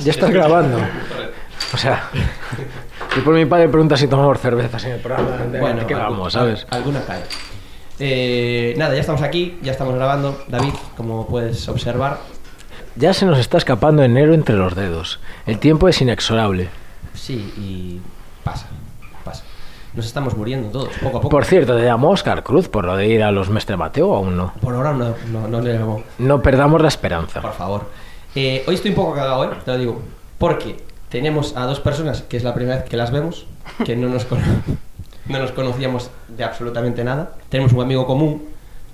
Ya estás grabando. O sea, y por mi padre pregunta si tomamos cervezas en el programa Bueno, algu- grabamos, ¿sabes? Alguna cae. Eh, nada, ya estamos aquí, ya estamos grabando. David, como puedes observar, Ya se nos está escapando enero entre los dedos. El tiempo es inexorable. sí, y pasa, pasa. Nos estamos muriendo todos, poco a poco. Por cierto, te llamo Oscar Cruz por lo de ir a los Mestre Mateo o aún no. Por ahora no, no, no le llamo. No perdamos la esperanza. Por favor. Eh, hoy estoy un poco cagado, ¿eh? Te lo digo. Porque tenemos a dos personas que es la primera vez que las vemos, que no nos, no nos conocíamos de absolutamente nada. Tenemos un amigo común,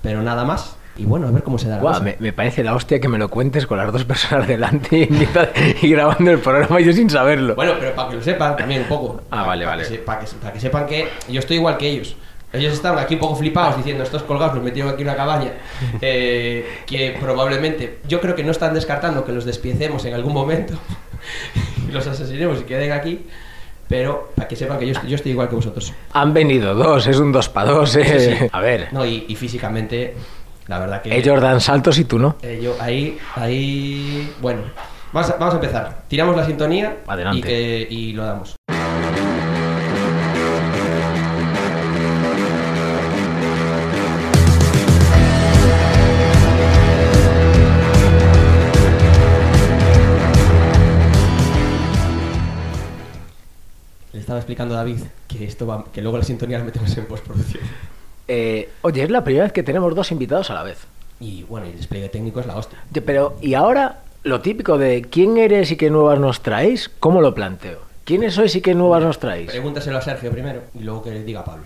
pero nada más. Y bueno, a ver cómo se da la cosa. me, me parece la hostia que me lo cuentes con las dos personas delante y, y grabando el programa yo sin saberlo. Bueno, pero para que lo sepan también un poco. Ah, vale, para vale. Que se- para, que, para que sepan que yo estoy igual que ellos. Ellos estaban aquí un poco flipados diciendo estos colgados nos metieron aquí en una cabaña eh, que probablemente yo creo que no están descartando que los despiecemos en algún momento y los asesinemos y queden aquí pero para que sepan que yo, estoy- yo estoy igual que vosotros Han venido dos, es un dos para dos, eh. Sí, sí. A ver, no y, y físicamente la verdad que ellos dan saltos y tú no. eh, yo ahí ahí bueno vamos a, vamos a empezar tiramos la sintonía Adelante. y, que, y lo damos estaba explicando David que esto va, que luego la sintonía la metemos en postproducción. Eh, oye, es la primera vez que tenemos dos invitados a la vez. Y bueno, el despliegue técnico es la hostia. Pero, ¿y ahora lo típico de quién eres y qué nuevas nos traéis? ¿Cómo lo planteo? ¿Quiénes sois y qué nuevas nos traéis? Pregúntaselo a Sergio primero y luego que le diga a Pablo.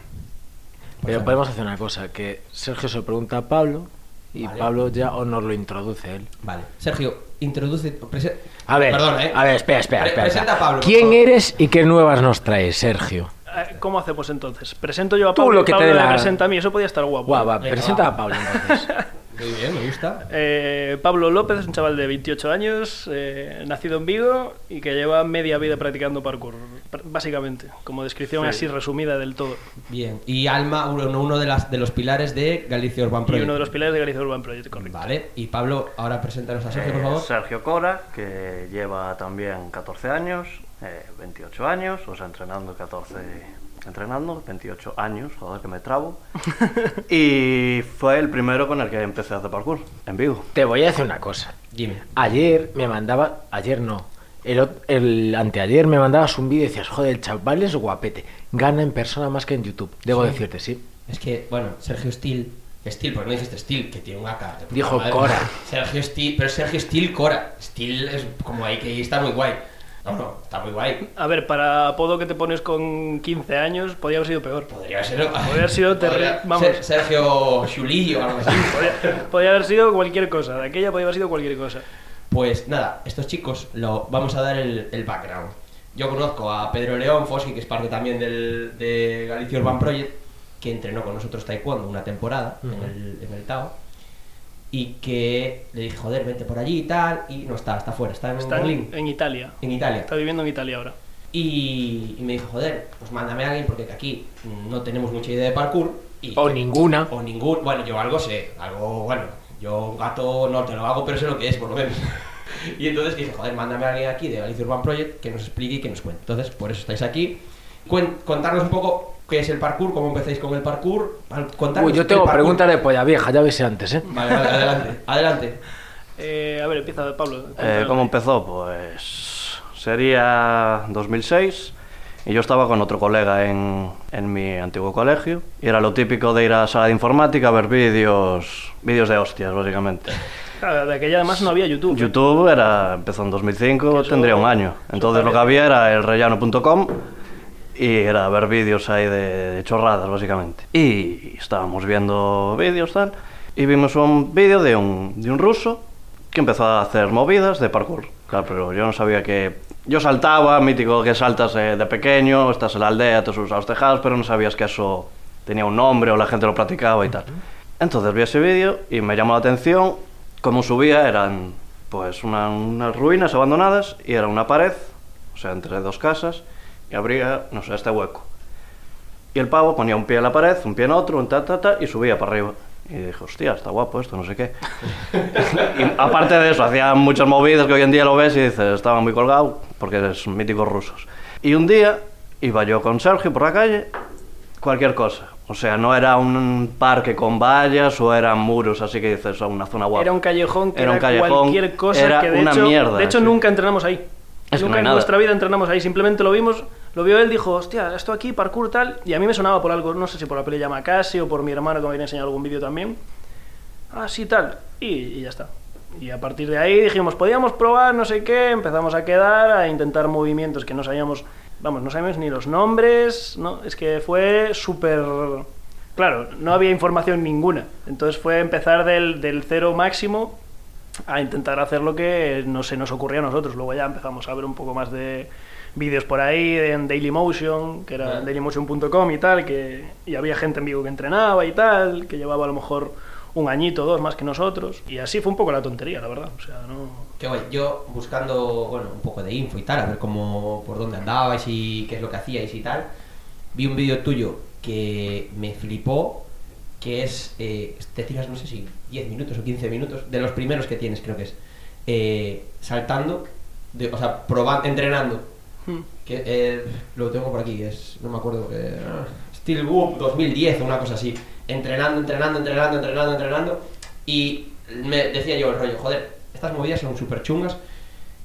Por Pero podemos hacer una cosa, que Sergio se lo pregunta a Pablo y Vale. Pablo ya o nos lo introduce él. Vale. Sergio, introduce... prese- A ver, Perdona, ¿eh? a ver, espera, espera, Pre- espera. presenta a Pablo. ¿Quién eres y qué nuevas nos traes, Sergio? Eh, ¿Cómo hacemos entonces? ¿Presento yo a Tú Pablo lo y que te Pablo dé me la- presenta a mí? Eso podía estar guapo. Venga, presenta va. a Pablo entonces. Muy bien, me gusta. Eh, Pablo López es un chaval de 28 años, eh, nacido en Vigo y que lleva media vida practicando parkour, básicamente, como descripción Sí. así resumida del todo. Bien. Y Alma, uno, uno de, las, de los pilares de Galicia Urban Y Project. uno de los pilares de Galicia Urban Project, correcto. Vale. Y Pablo, ahora preséntanos a Sergio, por Eh, favor. Sergio Cora, que lleva también 14 años, eh, 28 años, o sea, entrenando 14, entrenando, 28 años, joder, que me trabo. y fue el primero con el que empecé a hacer parkour, en Vigo. Te voy a decir una cosa. Dime. Ayer me mandaba, ayer no, el, el anteayer me mandabas un vídeo y decías, joder, el chaval es guapete, gana en persona más que en YouTube. Debo decirte, sí. Es que, bueno, Sergio Steel. Steel, porque no dijiste Steel, que tiene un AK. de puta Dijo. Cora. Sergio Steel, pero Sergio Steel Cora. Steel es como ahí que está muy guay. No, no, está muy guay. A ver, para apodo que te pones con 15 años, podía haber sido peor. Podría. Podría haber sido Podría- vamos. Ser- Sergio Chulí o algo así. Podía haber sido cualquier cosa, de aquella podía haber sido cualquier cosa. Pues nada, estos chicos lo vamos a dar el, el background. Yo conozco a Pedro León Fossi, que es parte también del, de Galicia Urban Project, que entrenó con nosotros taekwondo una temporada en, el, en el Tao. Y que le dije, joder, vente por allí y tal. Y no está, está fuera, está en Está en, Berlín, en Italia. en Italia. Está viviendo en Italia ahora. Y, y me dijo, joder, pues mándame a alguien porque aquí no tenemos mucha idea de parkour. Y O ninguna. o ningún. Bueno, yo algo sé, algo, bueno, yo un gato no te lo hago, pero sé lo que es, por lo menos. y entonces dije, joder, mándame a alguien aquí de Galicia Urban Project que nos explique y que nos cuente. Entonces, por eso estáis aquí. Cuen- contarnos un poco qué es el parkour, cómo empezáis con el parkour. contarnos Uy, yo tengo preguntas de polla vieja, ya ves antes, ¿eh? Vale, vale, adelante, adelante. Eh, a ver, empieza Pablo. Eh. ¿Cómo empezó? Pues sería 2006 y yo estaba con otro colega en, en mi antiguo colegio y era lo típico de ir a la sala de informática a ver vídeos, vídeos de hostias, básicamente. Claro, de aquella además no había YouTube. YouTube era, empezó en 2005, Eso- tendría un año. Entonces lo que había era el rellano.com y era ver vídeos ahí de, de chorradas, básicamente. Y estábamos viendo vídeos tal y vimos un vídeo de un, de un ruso que empezó a hacer movidas de parkour. Claro, pero yo no sabía que... Yo saltaba, mítico que saltas eh, de pequeño, estás en la aldea, te subes a los tejados, pero no sabías que eso tenía un nombre o la gente lo practicaba y tal. Entonces vi ese vídeo y me llamó la atención cómo subía, eran pues una- unas ruinas abandonadas y era una pared, o sea, entre dos casas, y abría, no sé, este hueco. Y el pavo ponía un pie en la pared, un pie en otro, un ta, ta, ta, y subía para arriba. Y dije, hostia, está guapo esto, no sé qué. y aparte de eso, hacían muchas movidas que hoy en día lo ves y dices, estaba muy colgado, porque es míticos rusos. Y un día iba yo con Sergio por la calle, cualquier cosa. O sea, no era un parque con vallas o eran muros, así que dices, "Oh, una zona guapa. Era un callejón que Era era, un callejón, cualquier cosa era que de una hecho, mierda, de hecho sí. nunca entrenamos ahí. Es no nunca en nada. nuestra vida entrenamos ahí, simplemente lo vimos, lo vio él, dijo, hostia, esto aquí, parkour tal, y a mí me sonaba por algo, no sé si por la peli Yamakasi o por mi hermano que me había enseñado algún vídeo también. Ah, sí, tal, y, ya está. Y a partir de ahí dijimos, podíamos probar, no sé qué, empezamos a quedar, a intentar movimientos que no sabíamos, vamos, no sabíamos ni los nombres, ¿no? Es que fue súper... Claro, no había información ninguna. Entonces fue empezar del, del cero máximo a intentar hacer lo que no se nos ocurría a nosotros. Luego ya empezamos a ver un poco más de vídeos por ahí en Dailymotion, que era Ah. dailymotion.com y tal, que y había gente en vivo que entrenaba y tal, que llevaba a lo mejor un añito, dos más que nosotros. Y así fue un poco la tontería, la verdad. O sea, no... Qué guay. Yo buscando, bueno, un poco de info y tal, a ver cómo, por dónde andabais y qué es lo que hacíais y tal, vi un vídeo tuyo que me flipó, que es, eh, te tiras, no sé si 10 minutos o 15 minutos, de los primeros que tienes creo que es, eh, saltando, de, o sea, probando, entrenando, Hmm. que eh, lo tengo por aquí, es, no me acuerdo, eh, Steel Whoop 2010 o una cosa así, entrenando, entrenando, entrenando, entrenando, entrenando, y me decía yo el rollo, joder, estas movidas son súper chungas,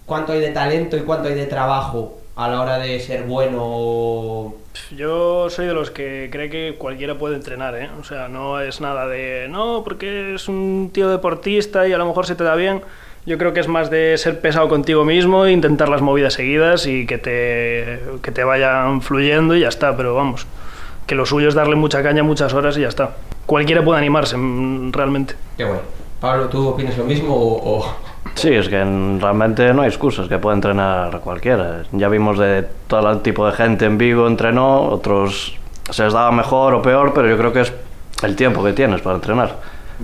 ¿cuánto hay de talento y cuánto hay de trabajo a la hora de ser bueno? Yo soy de los que cree que cualquiera puede entrenar, ¿eh? O sea, no es nada de, no, porque es un tío deportista y a lo mejor se te da bien. Yo creo que es más de ser pesado contigo mismo, e intentar las movidas seguidas y que te, que te vayan fluyendo y ya está, pero vamos, que lo suyo es darle mucha caña muchas horas y ya está. Cualquiera puede animarse, mm, realmente. Qué guay. Pablo, ¿tú opinas lo mismo o...? o- Sí, es que en- realmente no hay excusas, que puede entrenar cualquiera. Ya vimos de todo el tipo de gente en Vigo entrenó, otros se les daba mejor o peor, pero yo creo que es el tiempo que tienes para entrenar.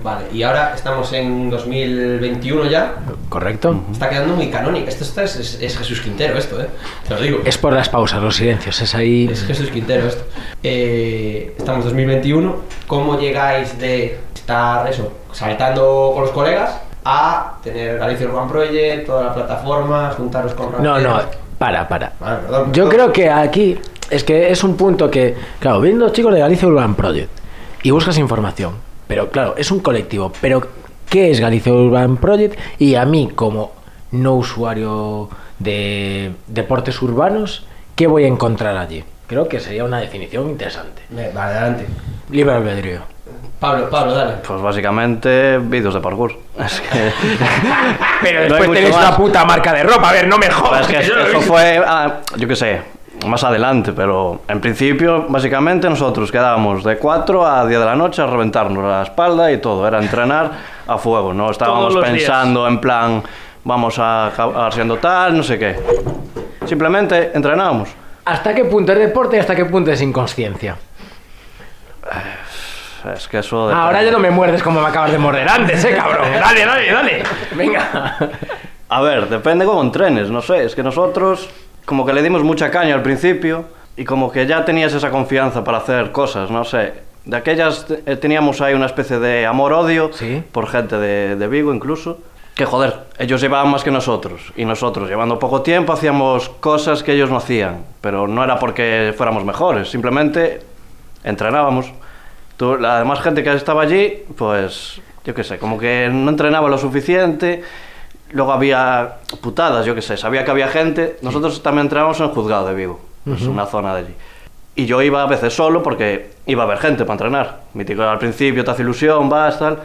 Vale, y ahora estamos en 2021 ya, ¿Correcto? está quedando muy canónica. Esto, esto es, es- es Jesús Quintero, esto, ¿eh? Te lo digo. Es por las pausas, los silencios, es ahí... Es Jesús Quintero esto. Eh, estamos en 2021. ¿Cómo llegáis de estar eso, saltando con los colegas a tener Galicia Urban Project, toda la plataforma, juntaros con No, no, raperos? para, para. Vale, perdón, Yo perdón. creo que aquí es que es un punto que, claro, viendo chicos de Galicia Urban Project y buscas información, pero claro, es un colectivo, pero ¿qué es Galicia Urban Project? Y a mí, como no usuario de deportes urbanos, ¿qué voy a encontrar allí? Creo que sería una definición interesante. Vale, adelante. Libre albedrío. Pablo, Pablo, dale. Pues básicamente vídeos de parkour. Es que... Pero No después mucho tenéis una puta marca de ropa, a ver, no me jodas. es que eso fue, ah, yo qué sé, más adelante, pero en principio, básicamente nosotros quedábamos de 4 a 10 de la noche a reventarnos la espalda y todo, era entrenar a fuego, no estábamos días. pensando en plan, vamos a acabar siendo tal, no sé qué. Simplemente entrenábamos. ¿Hasta qué punto es deporte y hasta qué punto es inconsciencia? Es que eso... Ah, ahora depende. ya no me muerdes como me acabas de morder antes, eh, cabrón. Dale, dale, dale. Venga. A ver, depende cómo entrenes, no sé, es que nosotros como que le dimos mucha caña al principio y como que ya tenías esa confianza para hacer cosas, no sé. De aquellas eh, teníamos ahí una especie de amor-odio Sí. por gente de, de Vigo incluso. Que joder, ellos llevaban más que nosotros y nosotros llevando poco tiempo hacíamos cosas que ellos no hacían, pero no era porque fuéramos mejores, simplemente entrenábamos. Tú, la demás gente que estaba allí, pues yo qué sé, como que no entrenaba lo suficiente. Luego había putadas, yo qué sé, sabía que había gente. Nosotros también entrenábamos en el juzgado de Vigo, es una zona de allí. Y yo iba a veces solo porque iba a haber gente para entrenar. Mítico, al principio te hace ilusión, vas, tal.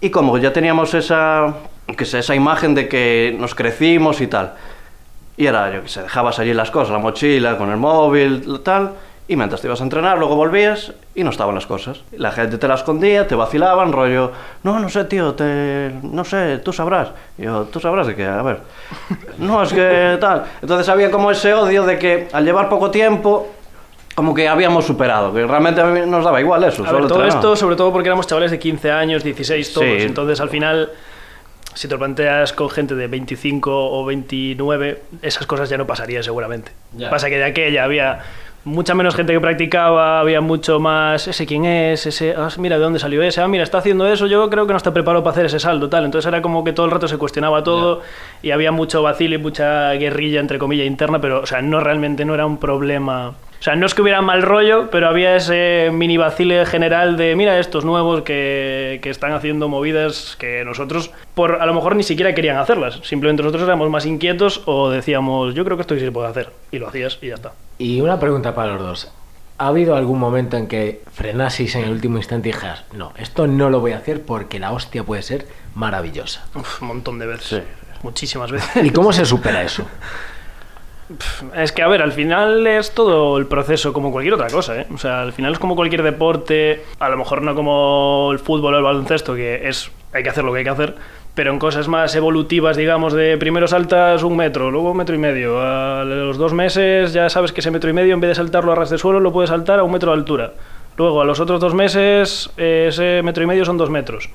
Y como ya teníamos esa, que sé, esa imagen de que nos crecimos y tal. Y era, yo que sé, dejabas allí las cosas, la mochila, con el móvil, tal. Y mientras te ibas a entrenar, luego volvías y no estaban las cosas. La gente te las escondía, te vacilaban, rollo, no, no sé, tío, te, no sé, tú sabrás. Y yo, ¿tú sabrás de qué? A ver. No, es que tal. Entonces había como ese odio de que al llevar poco tiempo, como que habíamos superado, que realmente a mí nos daba igual eso. A solo ver, todo esto, sobre todo porque éramos chavales de 15 años, 16 todos. Sí. Entonces, al final, si te lo planteas con gente de 25 o 29, esas cosas ya no pasarían seguramente. Pasa que de aquella había mucha menos gente que practicaba, había mucho más ese quién es, ese, ah, mira de dónde salió ese, ah, mira, está haciendo eso, yo creo que no está preparado para hacer ese salto, tal. Entonces era como que todo el rato se cuestionaba todo y había mucho vacilo y mucha guerrilla, entre comillas, interna, pero, o sea, no realmente no era un problema. O sea, no es que hubiera mal rollo, pero había ese mini vacile general de, mira, estos nuevos que, que están haciendo movidas que nosotros, por a lo mejor ni siquiera querían hacerlas. Simplemente nosotros éramos más inquietos o decíamos, yo creo que esto sí se puede hacer. Y lo hacías y ya está. Y una pregunta para los dos. ¿Ha habido algún momento en que frenasis en el último instante y dijeras, no, esto no lo voy a hacer porque la hostia puede ser maravillosa? Uf, un montón de veces. Sí. Muchísimas veces. ¿Y cómo se supera eso? Es que, a ver, al final es todo el proceso como cualquier otra cosa, ¿eh? O sea, al final es como cualquier deporte, a lo mejor no como el fútbol o el baloncesto, que es hay que hacer lo que hay que hacer, pero en cosas más evolutivas, digamos, de primero saltas un metro, luego un metro y medio, a los dos meses ya sabes que ese metro y medio, en vez de saltarlo a ras de suelo, lo puedes saltar a un metro de altura. Luego, a los otros dos meses, eh, ese metro y medio son dos metros.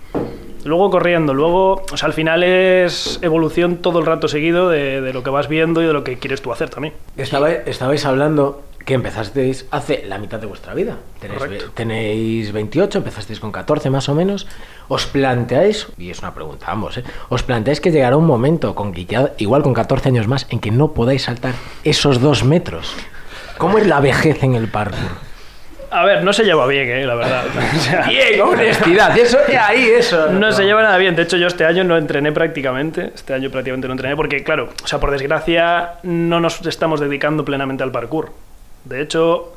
Luego corriendo, luego, o sea, al final es evolución todo el rato seguido de, de lo que vas viendo y de lo que quieres tú hacer también. Estabais, estabais hablando que empezasteis hace la mitad de vuestra vida. Tenéis, tenéis 28, empezasteis con 14 más o menos. ¿Os planteáis, y es una pregunta a ambos, ¿eh? ¿os planteáis que llegará un momento, con igual con 14 años más, en que no podáis saltar esos dos metros? ¿Cómo es la vejez en el parkour? A ver, no se lleva bien, eh, la verdad. O sea, Bien, honestidad, eso, ahí, eso. No se lleva nada bien. De hecho, yo este año no entrené prácticamente. Este año prácticamente no entrené porque, claro, o sea, por desgracia, no nos estamos dedicando plenamente al parkour. De hecho,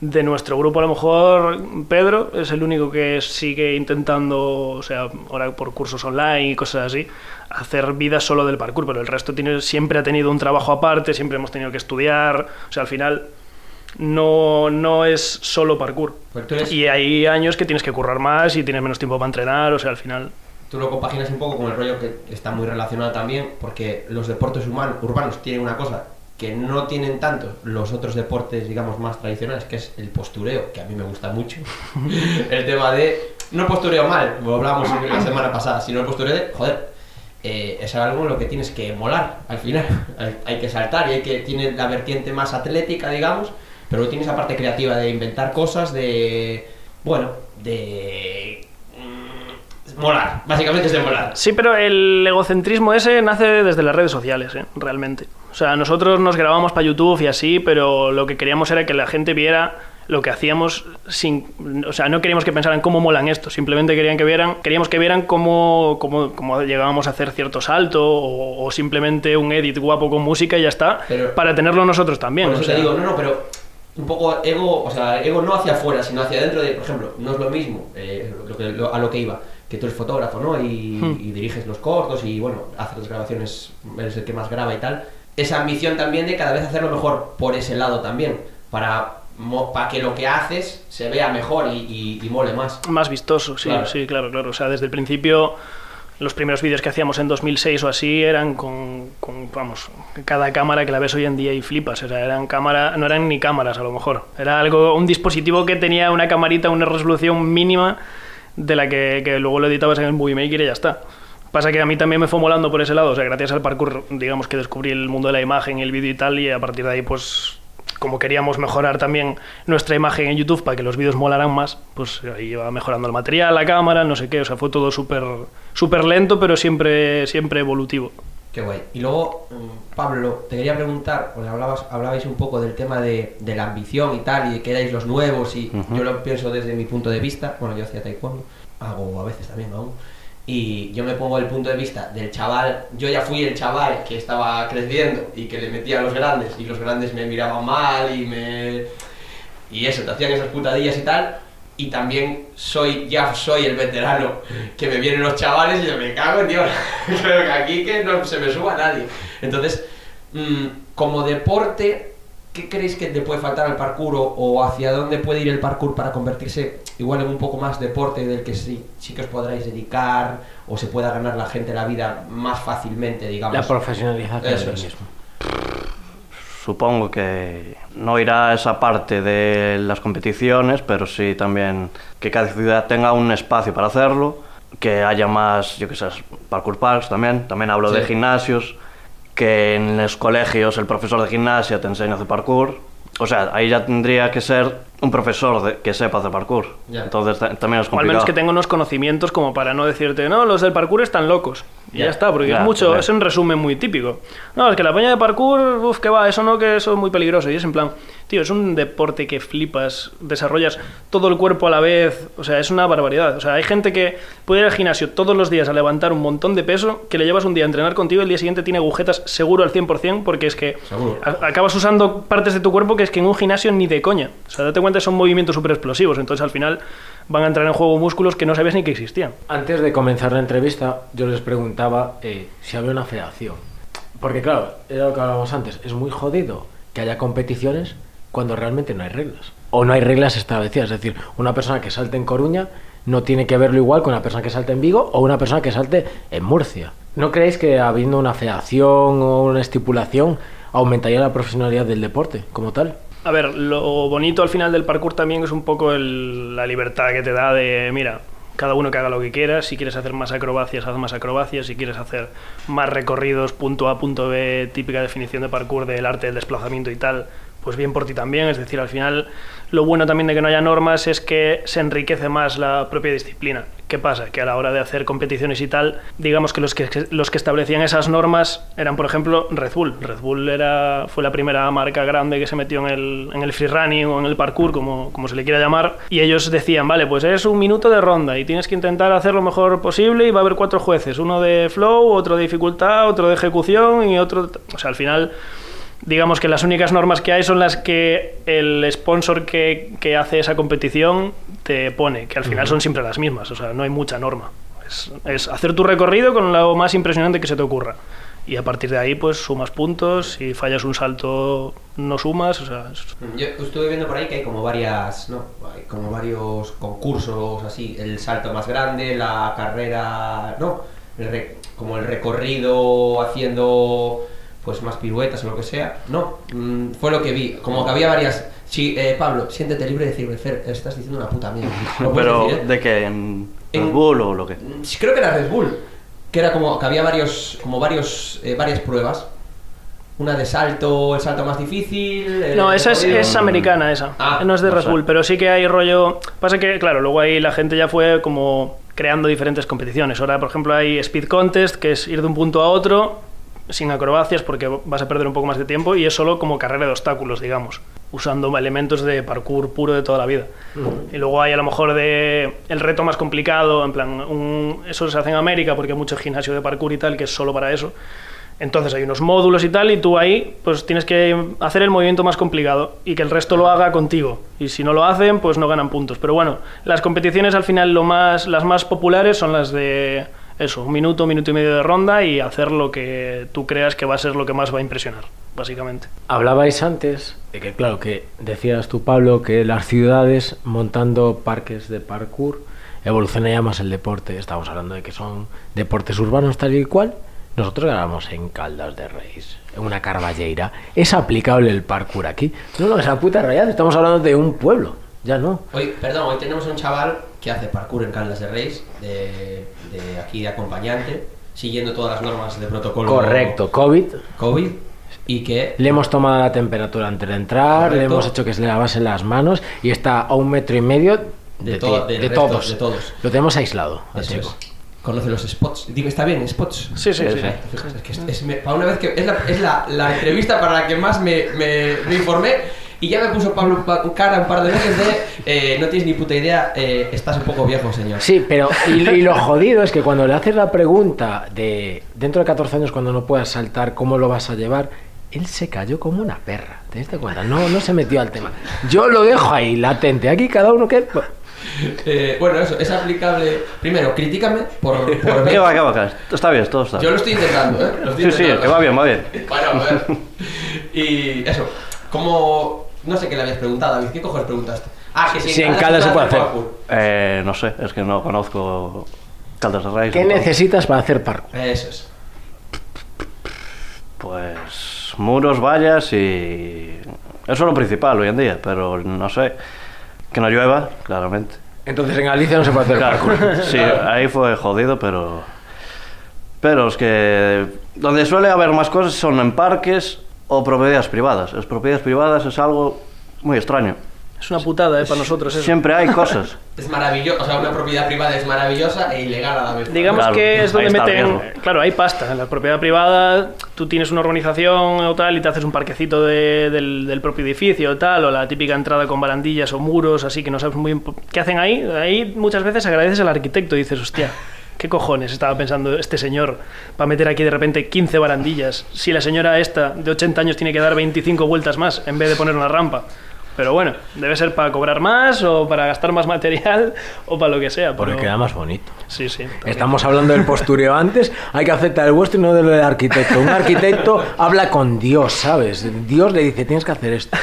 de nuestro grupo, a lo mejor, Pedro es el único que sigue intentando, o sea, ahora por cursos online y cosas así, hacer vida solo del parkour. Pero el resto tiene, siempre ha tenido un trabajo aparte, siempre hemos tenido que estudiar. O sea, al final. No, no es solo parkour. Pues eres- Y hay años que tienes que currar más y tienes menos tiempo para entrenar, o sea, al final... Tú lo compaginas un poco con el rollo que está muy relacionado también, porque los deportes human- urbanos tienen una cosa que no tienen tanto los otros deportes, digamos, más tradicionales, que es el postureo, que a mí me gusta mucho. el tema de, no postureo mal, lo hablamos la semana pasada, sino el postureo de, joder, eh, es algo en lo que tienes que molar al final. hay, hay que saltar y hay que, tiene la vertiente más atlética, digamos, pero tienes esa parte creativa de inventar cosas, de, bueno, de... mm, molar, básicamente es de molar. Sí, pero el egocentrismo ese nace desde las redes sociales, ¿eh? realmente. O sea, nosotros nos grabamos para YouTube y así, pero lo que queríamos era que la gente viera lo que hacíamos sin... O sea, no queríamos que pensaran cómo molan esto, simplemente querían que vieran, queríamos que vieran cómo, cómo, cómo llegábamos a hacer cierto salto o, o simplemente un edit guapo con música y ya está, Pero- para tenerlo nosotros también. Por eso o sea. te digo, no, no, pero un poco ego, o sea, ego no hacia afuera, sino hacia adentro de, por ejemplo, no es lo mismo eh, lo que, lo- a lo que iba, que tú eres fotógrafo, ¿no? Y, Hmm. y diriges los cortos y, bueno, haces las grabaciones, eres el que más graba y tal. Esa ambición también de cada vez hacerlo mejor por ese lado también, para, para que lo que haces se vea mejor y, y- y mole más. Más vistoso, sí, Claro. sí, claro, claro. O sea, desde el principio, los primeros vídeos que hacíamos en 2006 o así eran con, con, vamos, cada cámara que la ves hoy en día y flipas. O sea, eran cámara, no eran ni cámaras a lo mejor. Era algo, un dispositivo que tenía una camarita, una resolución mínima de la que, que luego lo editabas en el Movie Maker y ya está. Pasa que a mí también me fue molando por ese lado, o sea, gracias al parkour, digamos que descubrí el mundo de la imagen el vídeo y tal, y a partir de ahí, pues, como queríamos mejorar también nuestra imagen en YouTube para que los vídeos molaran más, pues ahí iba mejorando el material, la cámara, no sé qué, o sea, fue todo súper súper lento, pero siempre, siempre evolutivo. Qué guay. Y luego, mm, Pablo, te quería preguntar, porque hablabas, hablabais un poco del tema de, de la ambición y tal, y de que erais los nuevos, y yo lo pienso desde mi punto de vista, bueno, yo hacía taekwondo, hago a veces también aún, y yo me pongo el punto de vista del chaval, yo ya fui el chaval que estaba creciendo y que le metía a los grandes, y los grandes me miraban mal y me... Y eso, te hacían esas putadillas y tal, y también soy, ya soy el veterano, que me vienen los chavales y yo me cago en Dios, creo que aquí que no se me suba nadie. Entonces, mm, como deporte, ¿qué creéis que le puede faltar al parkour o, o hacia dónde puede ir el parkour para convertirse igual en un poco más deporte del que sí, sí que os podráis dedicar o se pueda ganar la gente la vida más fácilmente, digamos? La profesionalización Eso es. mismo. Supongo que no irá esa parte de las competiciones, pero sí también que cada ciudad tenga un espacio para hacerlo, que haya más, yo qué sé, parkour parks también, también hablo de Sí. gimnasios, que en los colegios el profesor de gimnasia te enseña a hacer parkour, O sea, ahí ya tendría que ser un profesor de- que sepa hacer parkour. Ya. Entonces ta- también es O al complicado. menos que tenga unos conocimientos como para no decirte, no, los del parkour están locos. Y ya, Ya. está, porque es mucho, es un resumen muy típico. No, es que la peña de parkour, uff, que va, eso no, que eso es muy peligroso. Y es en plan, tío, es un deporte que flipas, desarrollas todo el cuerpo a la vez, o sea, es una barbaridad. O sea, hay gente que puede ir al gimnasio todos los días a levantar un montón de peso, que le llevas un día a entrenar contigo y el día siguiente tiene agujetas seguro al 100%, porque es que acabas usando partes de tu cuerpo que es que en un gimnasio ni de coña. O sea, date cuenta, son movimientos súper explosivos, entonces al final van a entrar en juego músculos que no sabías ni que existían. Antes de comenzar la entrevista, yo les preguntaba eh, si había una federación. Porque claro, era lo que hablábamos antes, es muy jodido que haya competiciones cuando realmente no hay reglas. O no hay reglas establecidas. Es decir, una persona que salte en Coruña no tiene que verlo igual con una persona que salte en Vigo o una persona que salte en Murcia. ¿No creéis que habiendo una federación o una estipulación aumentaría la profesionalidad del deporte como tal? A ver, lo bonito al final del parkour también es un poco el- la libertad que te da de, mira, cada uno que haga lo que quiera, si quieres hacer más acrobacias, haz más acrobacias, si quieres hacer más recorridos punto A, punto B, típica definición de parkour del arte del desplazamiento y tal, pues bien por ti también, es decir, al final lo bueno también de que no haya normas es que se enriquece más la propia disciplina. ¿Qué pasa? Que a la hora de hacer competiciones y tal, digamos que los que, los que establecían esas normas eran, por ejemplo, Red Bull. Red Bull era, fue la primera marca grande que se metió en el, en el freerunning o en el parkour, como, como se le quiera llamar, y ellos decían, vale, pues es un minuto de ronda y tienes que intentar hacer lo mejor posible y va a haber cuatro jueces, uno de flow, otro de dificultad, otro de ejecución y otro... O sea, al final digamos que las únicas normas que hay son las que el sponsor que, que hace esa competición te pone, que al final son siempre las mismas, o sea, no hay mucha norma. Es, es hacer tu recorrido con lo más impresionante que se te ocurra. Y a partir de ahí, pues sumas puntos, si fallas un salto, no sumas, o sea, es- Yo estuve viendo por ahí que hay como varias, ¿no? Hay como varios concursos así, el salto más grande, la carrera, ¿no? El como el recorrido haciendo pues más piruetas o lo que sea. No, mm, fue lo que vi. Como que había varias. Sí, eh, Pablo, siéntete libre de decirme, Fer, estás diciendo una puta mierda. Puedes Pero, decir, ¿eh? ¿de qué? ¿En Red En- Bull o lo que? Mm, sí, Creo que era Red Bull. Que era como que había varios, como varios, eh, varias pruebas. Una de salto, el salto más difícil. No, esa es, americana esa. Ah, no es de no Red. Bull, pero sí que hay rollo. Pasa que, claro, luego ahí la gente ya fue como creando diferentes competiciones. Ahora, por ejemplo, hay Speed Contest, que es ir de un punto a otro sin acrobacias porque vas a perder un poco más de tiempo y es solo como carrera de obstáculos, digamos, usando elementos de parkour puro de toda la vida. Y luego hay a lo mejor de el reto más complicado, en plan, un- eso se hace en América porque hay mucho gimnasio de parkour y tal que es solo para eso. Entonces hay unos módulos y tal, y tú ahí pues tienes que hacer el movimiento más complicado y que el resto lo haga contigo. Y si no lo hacen, pues no ganan puntos. Pero bueno, las competiciones al final lo más, las más populares son las de eso, un minuto, minuto y medio de ronda y hacer lo que tú creas que va a ser lo que más va a impresionar, básicamente. Hablabais antes de que, claro, que decías tú, Pablo, que las ciudades montando parques de parkour evolucionaría más el deporte. Estamos hablando de que son deportes urbanos tal y cual. Nosotros grabamos en Caldas de Reis, en una carballeira. ¿Es aplicable el parkour aquí? No, no, esa puta rayada. Estamos hablando de un pueblo. Ya no. Hoy, perdón, hoy tenemos un chaval que hace parkour en Caldas de Reis, de, de aquí de acompañante, siguiendo todas las normas de protocolo Correcto, COVID. COVID, y que Le hemos tomado la temperatura antes de entrar, le Correcto. hemos hecho que se le lavase las manos y está a un metro y medio de, De to- de resto, todos. de todos. Lo tenemos aislado. eso chico. es. Conoce los spots. Digo, está bien, spots. Sí, sí, sí. Fíjate, es que es, es- me- para una vez que es la, es la, la entrevista para la que más me, me, me informé y ya me puso Pablo pa- cara un par de veces de eh, no tienes ni puta idea, eh, estás un poco viejo, señor. Sí, pero y, y lo jodido es que cuando le haces la pregunta de dentro de 14 años cuando no puedas saltar, ¿cómo lo vas a llevar? Él se cayó como una perra, ¿te diste cuenta? No, no se metió al tema. Yo lo dejo ahí, latente. Aquí cada uno que... Eh, bueno, eso, es aplicable. Primero, críticame por, por ver- ¿Qué va, qué va, qué va? Está bien, todo está Yo bien. lo estoy intentando, ¿eh? Lo estoy Sí, sí, que va bien, va bien. Bueno, a ver. Y eso, como. No sé qué le habías preguntado, David. ¿Qué cojones preguntaste? Ah, que si, Si en Caldas se puede hacer. Eh, no sé, es que no conozco Caldas de Reis. ¿Qué necesitas para hacer parkour? Eso es. Pues muros, vallas y... Eso es lo principal hoy en día, pero no sé. Que no llueva, claramente. Entonces en Galicia no se puede hacer Claro, parkour. sí, ahí fue jodido, pero... Pero es que donde suele haber más cosas son en parques o propiedades privadas. Las propiedades privadas es algo muy extraño. Es una putada, ¿eh? Para nosotros eso. Siempre hay cosas. Es maravilloso, o sea, una propiedad privada es maravillosa e ilegal a la vez. Digamos Claro, que es donde meten. Claro, hay pasta. En la propiedad privada, tú tienes una organización o tal y te haces un parquecito de- del, del propio edificio o tal, o la típica entrada con barandillas o muros, así que no sabes muy bien qué hacen ahí. Ahí muchas veces agradeces al arquitecto y dices, hostia. ¿Qué cojones estaba pensando este señor para meter aquí de repente 15 barandillas? Si la señora esta de 80 años tiene que dar 25 vueltas más en vez de poner una rampa. Pero bueno, debe ser para cobrar más o para gastar más material o para lo que sea. Porque pero- queda más bonito. Sí, sí. también. Estamos hablando del postureo antes, hay que aceptar el vuestro y no del del arquitecto. Un arquitecto habla con Dios, ¿sabes? Dios le dice, tienes que hacer esto.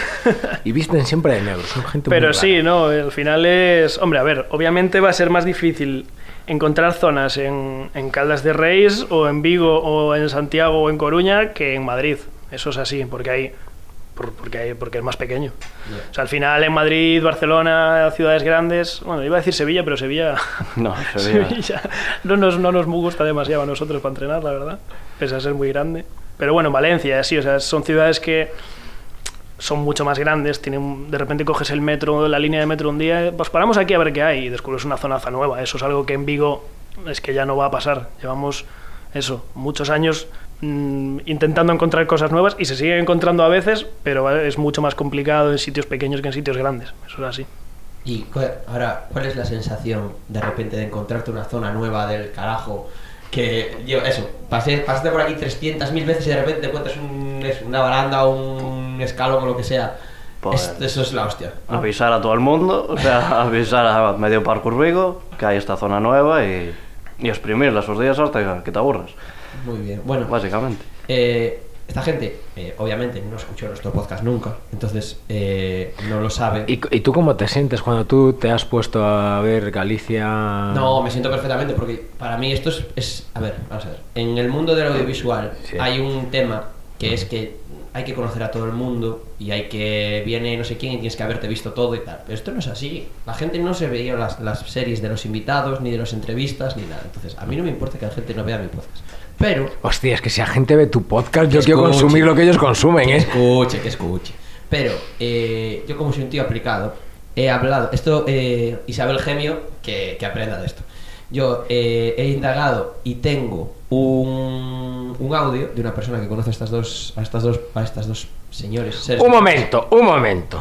Y visten siempre de negro, son gente muy Pero rara. sí, no, al final es... Hombre, a ver, obviamente va a ser más difícil encontrar zonas en, en Caldas de Reis o en Vigo o en Santiago o en Coruña que en Madrid. Eso es así, porque hay... por- Porque, hay, porque es más pequeño. O sea, al final en Madrid, Barcelona, ciudades grandes... Bueno, iba a decir Sevilla, pero Sevilla... No, Sevilla. Sevilla no nos, no nos gusta demasiado a nosotros para entrenar, la verdad. Pese a ser muy grande. Pero bueno, Valencia, sí, o sea, son ciudades que son mucho más grandes, tienen, de repente coges el metro, la línea de metro un día, pues paramos aquí a ver qué hay y descubres una zonaza nueva. Eso es algo que en Vigo es que ya no va a pasar. Llevamos eso, muchos años mm, intentando encontrar cosas nuevas y se siguen encontrando a veces, pero es mucho más complicado en sitios pequeños que en sitios grandes. Eso es así. Y ahora, ¿cuál es la sensación de repente de encontrarte una zona nueva del carajo? Que yo, eso, pasé, pasaste por aquí 300.000 veces y de repente te encuentras un, una baranda o un escalón o lo que sea. Pues- Es- eso es la hostia. Avisar a todo el mundo, o sea, avisar a medio Parkour Vigo que hay esta zona nueva y, y exprimirla esos días hasta que te aburras, Muy bien. Bueno, básicamente. eh, esta gente, eh, obviamente, no escuchó nuestro podcast nunca, entonces eh, no lo sabe. ¿Y, ¿Y tú cómo te sientes cuando tú te has puesto a ver Galicia? No, me siento perfectamente porque para mí esto es, es- A ver, vamos a ver. En el mundo del audiovisual Sí. hay un tema que es que hay que conocer a todo el mundo y hay que. Viene no sé quién y tienes que haberte visto todo y tal. Pero esto no es así. La gente no se veía las, las series de los invitados, ni de las entrevistas, ni nada. Entonces, a mí no me importa que la gente no vea mi podcast. Pero. Hostia, es que si la gente ve tu podcast, yo quiero consumir lo que ellos consumen, Que ¿eh? escuche, que escuche. Pero eh, yo como soy un tío aplicado, he hablado, esto eh, Isabel Gemio, que, que aprenda de esto. Yo eh, he indagado y tengo un, un audio de una persona que conoce a estas dos, a estas dos, a estas dos señores. Un momento, un momento.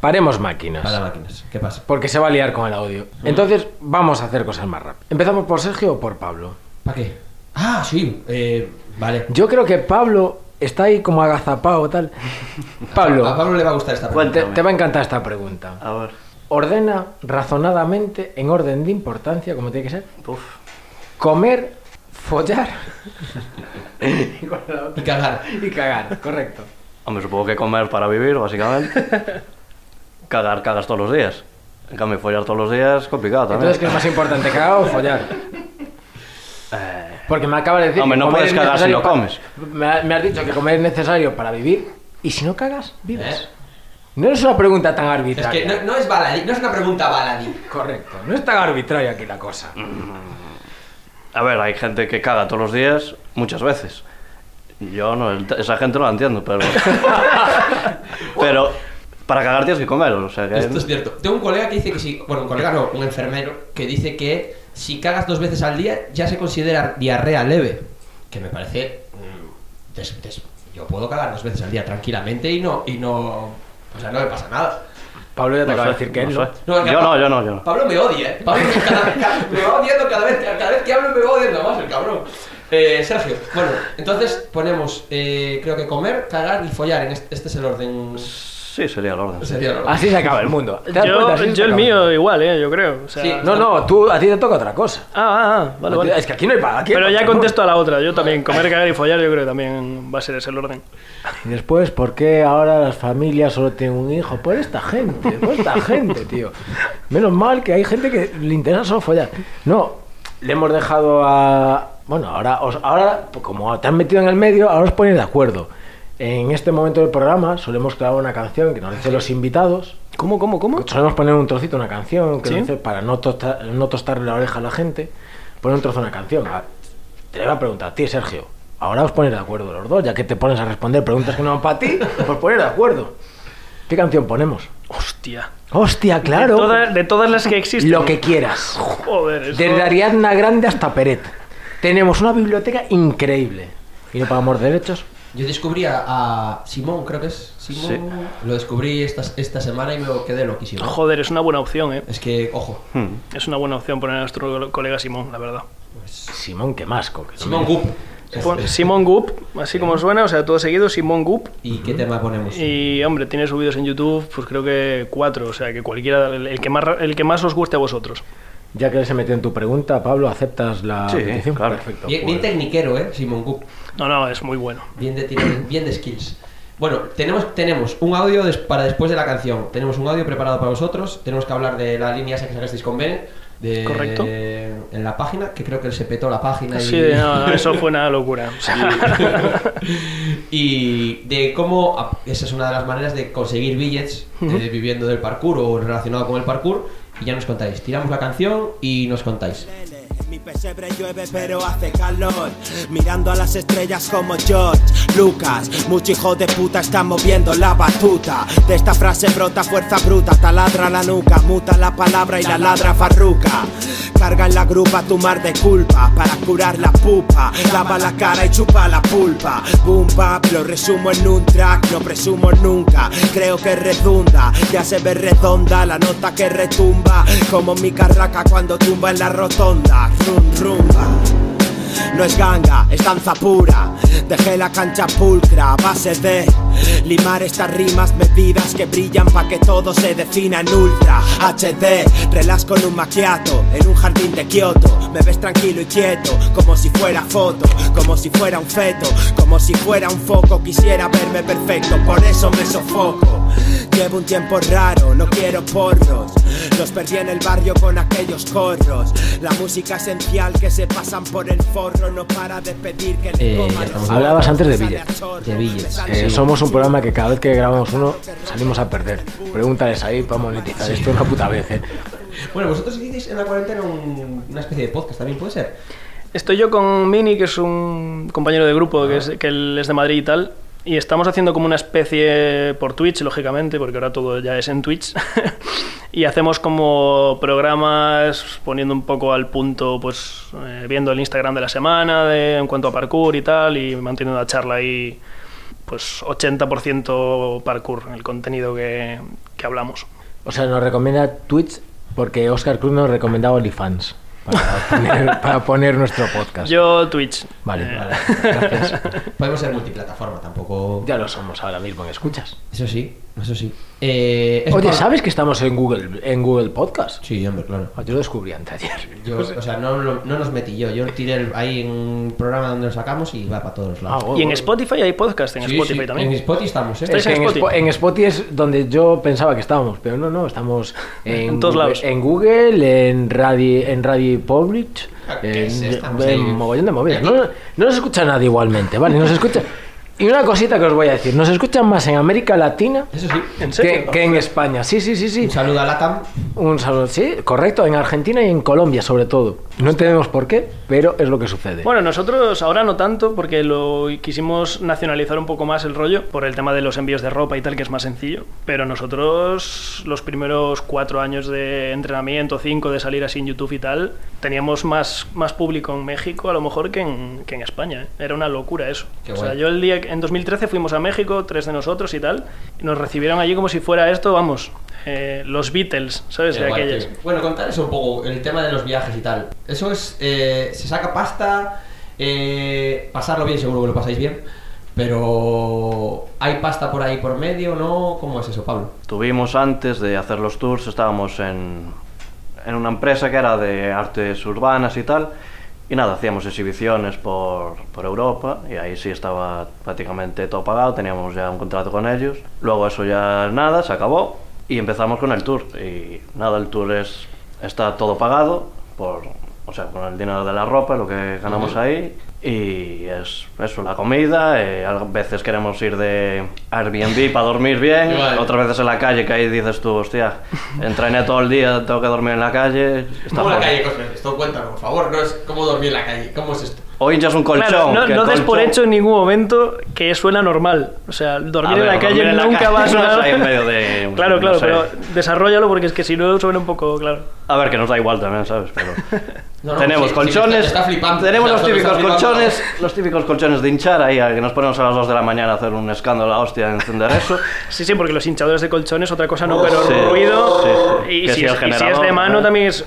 Paremos máquinas. Para máquinas. ¿Qué pasa? Porque se va a liar con el audio. Entonces, vamos a hacer cosas más rápidas. ¿Empezamos por Sergio o por Pablo? ¿Para qué? Ah, sí. eh, vale. Yo creo que Pablo está ahí como agazapado tal. Pablo, A Pablo le va a gustar esta te, pregunta. te va a encantar esta pregunta. A ver, Ordena razonadamente, en orden de importancia, como tiene que ser, uf, comer, follar Y cagar. y cagar, correcto. hombre, supongo que comer para vivir, básicamente. Cagar, cagas todos los días. En cambio, follar todos los días es complicado también. Entonces, ¿qué es más importante, cagar o follar? Eh, Porque me acabas de decir. Hombre, que no puedes es cagar si no comes. Me, ha- me has dicho que comer es necesario para vivir. ¿Y si no cagas, vives? ¿Eh? No es una pregunta tan Es arbitraria. que no, no es baladí, no es una pregunta baladí. Correcto, no es tan arbitraria aquí la cosa. A ver, hay gente que caga todos los días, muchas veces. Yo no, el- esa gente no la entiendo, pero. pero para cagar tienes que comer, o sea que. Esto es cierto. Tengo un colega que dice que si. Bueno, un colega no, un enfermero, que dice que si cagas dos veces al día ya se considera diarrea leve. Que me parece. mm, des- des- yo puedo cagar dos veces al día tranquilamente y no. Y no o sea, no me pasa nada. Pablo ya te No acaba de decir que él no no. yo no, yo no, yo no. Pablo me odia, ¿eh? Pablo cada- cada- me va odiando cada vez, cada vez que hablo me va odiando más el cabrón. Eh, Sergio, bueno, entonces ponemos, eh, creo que comer, cagar y follar. En este, este es el orden. Sí, sería el orden. Sería el orden. Así se acaba el mundo. ¿Te das Yo, cuenta? Así se yo el acaba mío igual, ¿eh? Yo creo. O sea, Sí. No, no, tú, a ti te toca otra cosa. Ah, ah, ah, vale, A ti- vale. Es que aquí no hay para. aquí hay Pero ya contesto a la otra. Yo también, comer, cagar y follar, yo creo que también va a ser ese el orden. Y después, ¿por qué ahora las familias solo tienen un hijo? Por esta gente, por esta gente, tío. Menos mal que hay gente que le interesa solo follar. No, le hemos dejado a. Bueno, ahora, os- ahora como te han metido en el medio, ahora os ponéis de acuerdo. En este momento del programa solemos grabar una canción que nos dicen los invitados. ¿Cómo, cómo, cómo? Solemos poner un trocito, una canción, que ¿Sí? nos dice, para no, tosta- no tostarle la oreja a la gente, poner un trozo de una canción. Ah, Te voy a preguntar a ti, Sergio. Ahora os ponéis de acuerdo los dos, ya que te pones a responder preguntas que no van para ti, os ponéis de acuerdo. ¿Qué ¿Qué canción ponemos? Hostia. Hostia, claro. De, toda- de todas las que existen. Lo que quieras. Joder, eso... Desde Ariadna Grande hasta Peret. Tenemos una biblioteca increíble. Y no pagamos derechos. Yo descubrí a, a Simón, creo que es Simón. Sí. Lo descubrí esta, esta semana y me quedé loquísimo. Joder, es una buena opción, ¿eh? Es que, ojo, Hmm. Es una buena opción poner a nuestro colega Simón, la verdad. Simón, qué masco. que Simón Gup. Simón Goop, así como suena, o sea, todo seguido, Simón Goop. ¿Y qué tema ponemos? Y hombre, tiene subidos en YouTube, pues creo que cuatro, o sea, que cualquiera, el el que más, el que más os guste a vosotros. Ya que se metió en tu pregunta, Pablo, ¿aceptas la Sí, petición? claro. Perfecto. Bien, bien pues- tecniquero, ¿eh? Simón Gup. No, no, es muy bueno. Bien de, tiene bien de skills. Bueno, tenemos, tenemos un audio des- para después de la canción. Tenemos un audio preparado para vosotros. Tenemos que hablar de la línea esa que sacasteis con Ben. De, Correcto. En la página, que creo que se petó la página. y- Sí, no, no, eso fue una locura. Y de cómo esa es una de las maneras de conseguir billets eh, viviendo del parkour o relacionado con el parkour y ya nos contáis tiramos la canción y nos contáis mi pesebre llueve pero hace calor. Mirando a las estrellas como George Lucas. Mucho hijo de puta está moviendo la batuta. De esta frase brota fuerza bruta. Taladra la nuca, muta la palabra y la ladra farruca. Carga en la grupa tu mar de culpa Para curar la pupa. Lava la cara y chupa la pulpa. Boom bap, lo resumo en un track No presumo nunca, creo que redunda Ya se ve redonda la nota que retumba. Como mi carraca cuando tumba en la rotonda Rum rumba no es ganga, es danza pura. Dejé la cancha pulcra a base de limar estas rimas medidas que brillan pa' que todo se defina en ultra. HD, relax con un maquiato en un jardín de Kioto. Me ves tranquilo y quieto, como si fuera foto, como si fuera un feto, como si fuera un foco. Quisiera verme perfecto, por eso me sofoco. Llevo un tiempo raro, no quiero porros. Los perdí en el barrio con aquellos corros. La música esencial que se pasan por el forro no para de pedir que le Eh. Hablabas antes de chorro. De. Eh, somos un programa que cada vez que grabamos uno salimos a perder. Pregúntales ahí para monetizar esto una puta vez. ¿eh? bueno vosotros hicisteis en la cuarentena un- una especie de podcast también puede ser Estoy yo con Mini, que es un compañero de grupo que, es, que él es de Madrid y tal, y estamos haciendo como una especie por Twitch, lógicamente, porque ahora todo ya es en Twitch, y hacemos como programas poniendo un poco al punto, pues eh, viendo el Instagram de la semana de, en cuanto a parkour y tal, y manteniendo la charla ahí, pues 80% parkour, el contenido que, que hablamos. O sea, nos recomienda Twitch porque Oscar Cruz nos recomendaba OnlyFans para poner, para poner nuestro podcast. Yo Twitch. Vale, Eh, vale. Gracias. podemos ser multiplataforma tampoco Ya lo somos ahora mismo en escuchas. eso sí eso sí Eh, es Oye, por- ¿sabes que estamos en Google, en Google Podcast? sí hombre claro Ah, Yo lo descubrí antes de ayer. Yo, o sea, no, lo- no nos metí yo. Yo tiré el- ahí en un programa donde lo sacamos y va para todos los lados. Ah, Y en. Spotify hay podcast, en Sí, Spotify sí, también. En Spotify estamos, ¿eh? Es en, en Spotify. Spo- en Spotify es donde yo pensaba que estábamos, pero no, no, estamos en, En todos Google, lados. En Google, en Radio, en Radio Public, Ah, ¿qué en, en mogollón de movidas. No, no nos escucha nadie igualmente, ¿vale? Nos escucha... Y una cosita que os voy a decir, nos escuchan más en América Latina Eso sí. ¿En serio? que, que en España. Sí, sí, sí, sí. Un saludo a Latam. Un saludo, sí, correcto, en Argentina y en Colombia sobre todo. No entendemos por qué, pero es lo que sucede. Bueno, nosotros ahora no tanto, porque lo quisimos nacionalizar un poco más el rollo, por el tema de los envíos de ropa y tal, que es más sencillo. Pero nosotros, los primeros cuatro años de entrenamiento, cinco de salir así en YouTube y tal, teníamos más, más público en México a lo mejor que en, que en España. ¿eh? Era una locura eso. Qué o sea, guay. yo el día que- en 2013 fuimos a México, tres de nosotros y tal, y nos recibieron allí como si fuera esto, vamos, eh, los Beatles, ¿sabes? De aquellas. tío. Bueno, contar eso un poco, el tema de los viajes y tal. Eso es, eh, se saca pasta, eh, pasarlo bien, seguro que lo pasáis bien, pero ¿hay pasta por ahí por medio, no? ¿Cómo es eso, Pablo? Tuvimos antes de hacer los tours, estábamos en, en una empresa que era de artes urbanas y tal, y nada, hacíamos exhibiciones por, por Europa, y ahí sí estaba prácticamente todo pagado, teníamos ya un contrato con ellos. Luego eso ya nada, se acabó, y empezamos con el tour. Y nada, el tour es, está todo pagado, por, o sea, con el dinero de la ropa, lo que ganamos Ujú. ahí. Y es eso, la comida, eh, a veces queremos ir de Airbnb para dormir bien, Vale. otras veces en la calle que ahí dices tú, hostia, entrené todo el día, tengo que dormir en la calle. está ¿Cómo la jodido". calle, Cosme? Esto cuéntalo, por favor, no es cómo dormir en la calle, ¿cómo es esto? O hinchas un colchón. Claro, no, no des por hecho en ningún momento que suena normal. O sea, dormir ver, en la calle en la nunca calle va a sonar. es ahí en medio de un- claro, claro, no sé. pero desarrollalo porque es que si no suena un poco, claro. A ver, que nos da igual también, ¿sabes? Pero No, no, tenemos sí, sí, colchones, está- está flipando. tenemos los típicos colchones, los típicos colchones de hinchar ahí, a que nos ponemos a las 2 de la mañana a hacer un escándalo a la hostia, a encender eso. Sí, sí, porque los hinchadores de colchones, otra cosa no, pero Sí, ruido. sí, sí. Y, si si es, el y si es de mano ¿no? también es.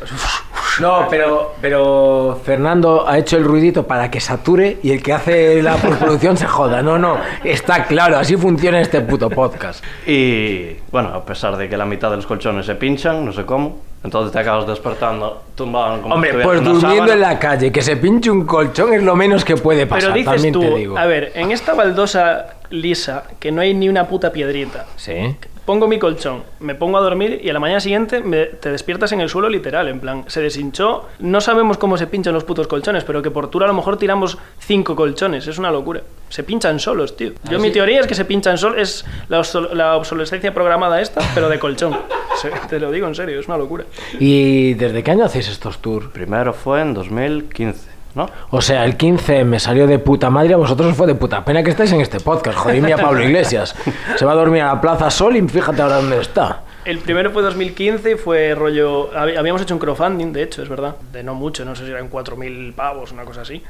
No, pero, pero Fernando ha hecho el ruidito para que sature y el que hace la postproducción se joda. No, no, está claro, así funciona este puto podcast. Y bueno, a pesar de que la mitad de los colchones se pinchan, no sé cómo, entonces te acabas despertando tumbado como Hombre, si pues durmiendo en la calle, que se pinche un colchón es lo menos que puede pasar, Pero dices también tú, te digo. a ver, en esta baldosa lisa, que no hay ni una puta piedrita, Sí. Pongo mi colchón, me pongo a dormir y a la mañana siguiente me- te despiertas en el suelo literal, en plan, se deshinchó, no sabemos cómo se pinchan los putos colchones, pero que por tour a lo mejor tiramos cinco colchones, es una locura. Se pinchan solos, tío. Ah, Yo mi teoría es que se pinchan solos, es la, la obsolescencia programada esta, pero de colchón. Te lo digo en serio, es una locura. ¿Y desde qué año hacéis estos tours? Primero fue en 2015, ¿no? O sea, el 15 me salió de puta madre, a vosotros os fue de puta pena que estáis en este podcast. Jodidme a Pablo Iglesias. Se va a dormir a la Plaza Sol y fíjate ahora dónde está. El primero fue 2015 y fue rollo. hab- Habíamos hecho un crowdfunding, de hecho, es verdad. De no mucho, no sé si eran 4.000 pavos, una cosa así.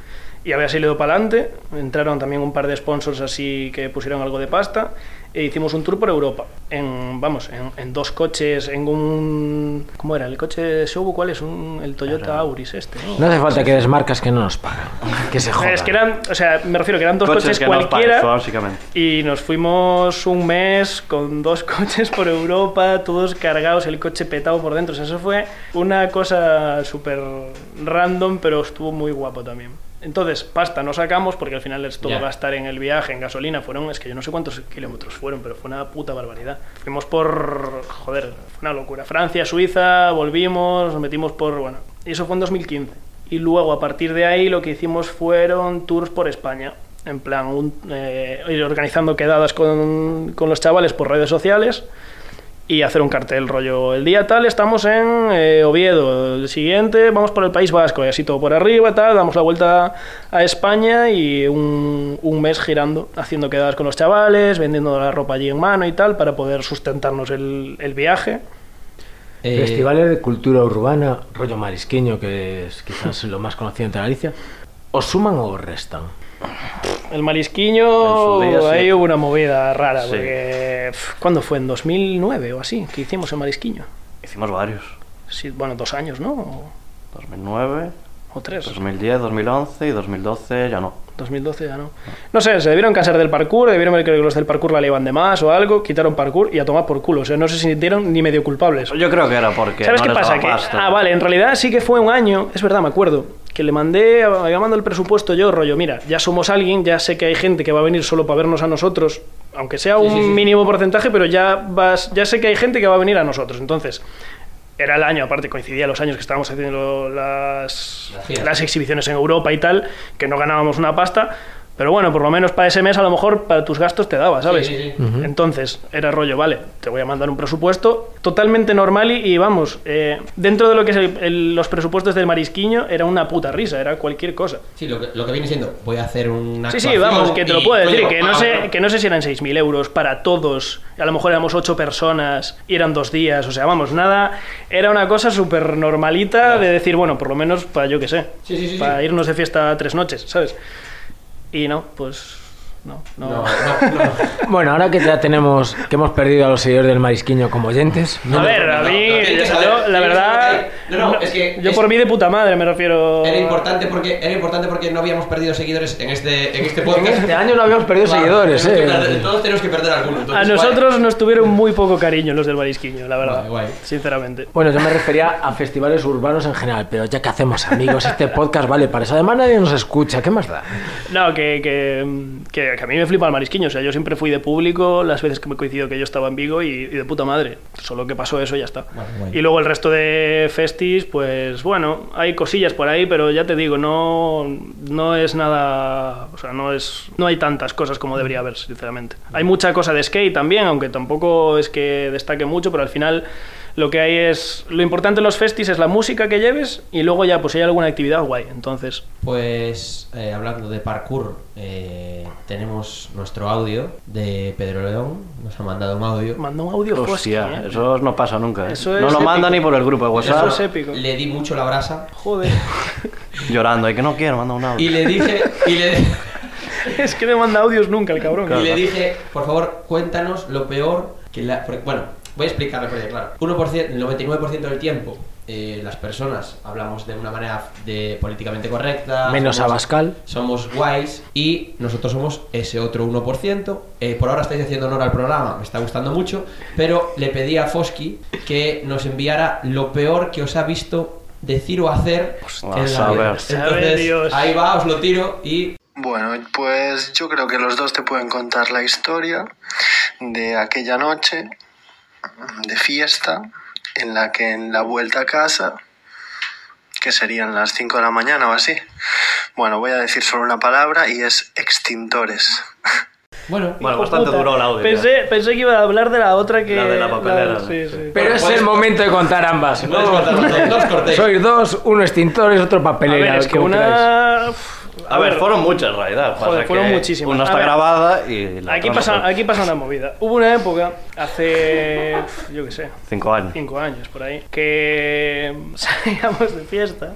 Y había salido para adelante. Entraron también un par de sponsors así que pusieron algo de pasta. E hicimos un tour por Europa. En, vamos, en, en dos coches, en un. ¿Cómo era? ¿El coche de Shobu cuál es? Un, el Toyota Auris este. ¿no? No hace falta que des marcas que no nos pagan. Que se jodan. Es que eran, o sea, me refiero que eran dos coches, que nos cualquiera. pagan, básicamente. Y nos fuimos un mes con dos coches por Europa, todos cargados, el coche petado por dentro. O sea, eso fue una cosa súper random, pero estuvo muy guapo también. Entonces, pasta no sacamos porque al final es todo Ya. gastar en el viaje, en gasolina. Fueron, es que yo no sé cuántos kilómetros fueron, pero fue una puta barbaridad. Fuimos por, joder, fue una locura. Francia, Suiza, volvimos, nos metimos por, bueno, y eso fue en 2015. Y luego, a partir de ahí, lo que hicimos fueron tours por España. En plan, un- eh, ir organizando quedadas con, con los chavales por redes sociales y hacer un cartel rollo. El día tal estamos en eh, Oviedo, el siguiente vamos por el País Vasco y así todo por arriba, tal, damos la vuelta a España y un, un mes girando, haciendo quedadas con los chavales, vendiendo la ropa allí en mano y tal para poder sustentarnos el, el viaje. Eh, Festivales de cultura urbana, rollo marisqueño, que es quizás lo más conocido entre Galicia. ¿Os suman o os restan? El marisquiño, día, sí. ahí hubo una movida rara, Sí. porque ¿cuándo fue? ¿En 2009 o así? que hicimos el marisquiño? Hicimos varios. Sí, bueno, dos años, ¿no? O- 2009, O tres. 2010, 2011 y 2012 ya no. 2012 ya no. No sé, se debieron cansar del parkour, debieron ver que los del parkour la llevan de más o algo, quitaron parkour y a tomar por culo. O sea, no se sintieron ni medio culpables. Yo creo que era porque ¿Sabes no qué les pasa? Que, ah, vale, en realidad sí que fue un año, es verdad, me acuerdo, que le mandé, había mandado el presupuesto yo, rollo, mira, ya somos alguien, ya sé que hay gente que va a venir solo para vernos a nosotros, aunque sea un sí, sí. mínimo porcentaje, pero ya, vas, ya sé que hay gente que va a venir a nosotros. Entonces, era el año, aparte coincidía los años que estábamos haciendo las, las exhibiciones en Europa y tal, que no ganábamos una pasta. Pero bueno, por lo menos para ese mes a lo mejor para tus gastos te daba, ¿sabes? Sí, sí, sí. Entonces era rollo, vale, te voy a mandar un presupuesto totalmente normal y, y vamos, eh, dentro de lo que es el- el- los presupuestos del marisquiño era una puta risa, era cualquier cosa. Sí, lo que, lo que viene siendo, voy a hacer una Sí, sí, vamos, que te lo puedo decir, que no, pago, sé, que no sé si eran 6.000 euros para todos, a lo mejor éramos 8 personas y eran dos días, o sea, vamos, nada, era una cosa súper normalita de decir, bueno, por lo menos para yo que sé, Sí, sí, sí, para sí. irnos de fiesta tres noches, ¿sabes? Y no, pues no, no. No, no, no. Bueno, ahora que ya tenemos, que hemos perdido a los seguidores del marisquiño como oyentes, a ver, a no, mí, yo, la verdad, No, no, es que yo es- por mí de puta madre me refiero. Era importante porque era importante porque no habíamos perdido seguidores en este en este podcast. este año no habíamos perdido Claro, seguidores, eh. perder- todos tenemos que perder alguno. A entonces, nosotros nos tuvieron muy poco cariño los del marisquiño, la verdad, Guay, guay. sinceramente. Bueno, yo me refería a festivales urbanos en general, pero ya que hacemos amigos, este podcast vale para eso. Además nadie nos escucha, ¿qué más da? No, que, que, que- que a mí me flipa el marisquiño. O sea, yo siempre fui de público las veces que me coincidió que yo estaba en Vigo y, y de puta madre. Solo que pasó eso y ya está. Guay, guay. Y luego el resto de pues bueno, hay cosillas por ahí, pero ya te digo, no, no es nada. O sea, no, es, no hay tantas cosas como debería haber, sinceramente. Hay mucha cosa de skate también, aunque tampoco es que destaque mucho, pero al final lo que hay es... Lo importante en los festis es la música que lleves y luego ya pues si hay alguna actividad guay. Entonces, Pues eh, hablando de parkour, eh, tenemos nuestro audio de Pedro León. Nos ha mandado un audio. manda un audio Hostia, ¿eh? eso no pasa nunca. ¿eh? Eso no lo manda épico. ni por el grupo de WhatsApp. Eso es épico. Le di mucho la brasa Joder. Llorando, y que no quiero, manda un y audio. le dije y le, es que no manda audios nunca el cabrón. y le dije, por favor, cuéntanos lo peor que la. bueno, voy a explicarlo porque, claro, 1%, el 99% del tiempo eh, las personas hablamos de una manera de políticamente correcta. Menos somos- Abascal. Somos guays y nosotros somos ese otro 1%. Eh, por ahora estáis haciendo honor al programa, me está gustando mucho, pero le pedí a Fosky que nos enviara lo peor que os ha visto decir o hacer a en la vida. Entonces, ahí va, os lo tiro y Bueno, pues yo creo que los dos te pueden contar la historia de aquella noche de fiesta en la que en la vuelta a casa, que serían las 5 de la mañana o así, bueno, voy a decir solo una palabra y es extintores. bueno, bastante puta. duró el audio. Pensé, pensé que iba a hablar de la otra que... La de la papelera, sí, sí. Pero es el momento de contar ambas. no. Sois dos, uno extintores, otro papelera. ver, es que queráis. Uf, A ver, fueron muchas en realidad. Joder, pasa fueron que muchísimas. Una A está ver, grabada y la Aquí pasa, aquí pasa una movida. Hubo una época, hace, yo qué sé, Cinco años. cinco años por ahí, que salíamos de fiesta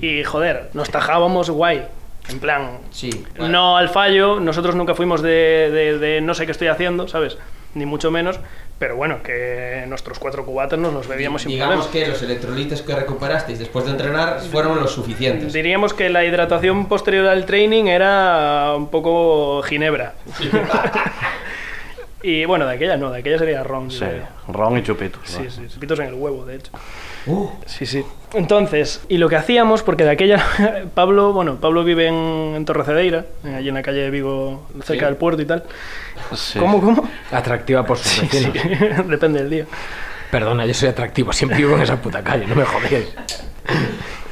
y, joder, nos tajábamos guay. En plan, Sí. bueno. no al fallo, nosotros nunca fuimos de, de- de no sé qué estoy haciendo, ¿sabes? Ni mucho menos, pero bueno, que nuestros cuatro cubatas nos los bebíamos sin Digamos que los electrolitos que recuperasteis después de entrenar fueron los suficientes. Diríamos que la hidratación posterior al training era un poco ginebra. y bueno, de aquella no, de aquella sería ron. Sí, ron y chupitos. Sí, chupitos en el huevo, de hecho. Uh, Sí, sí. Entonces, y lo que hacíamos, porque de aquella, Pablo, bueno, Pablo vive en, en Torrecedeira, eh, allí en la calle de Vigo, cerca Sí. del puerto y tal. Sí. ¿Cómo, cómo? Atractiva por sus Sí, vecinos. depende del día. Perdona, yo soy atractivo, siempre vivo en esa puta calle, no me jodéis.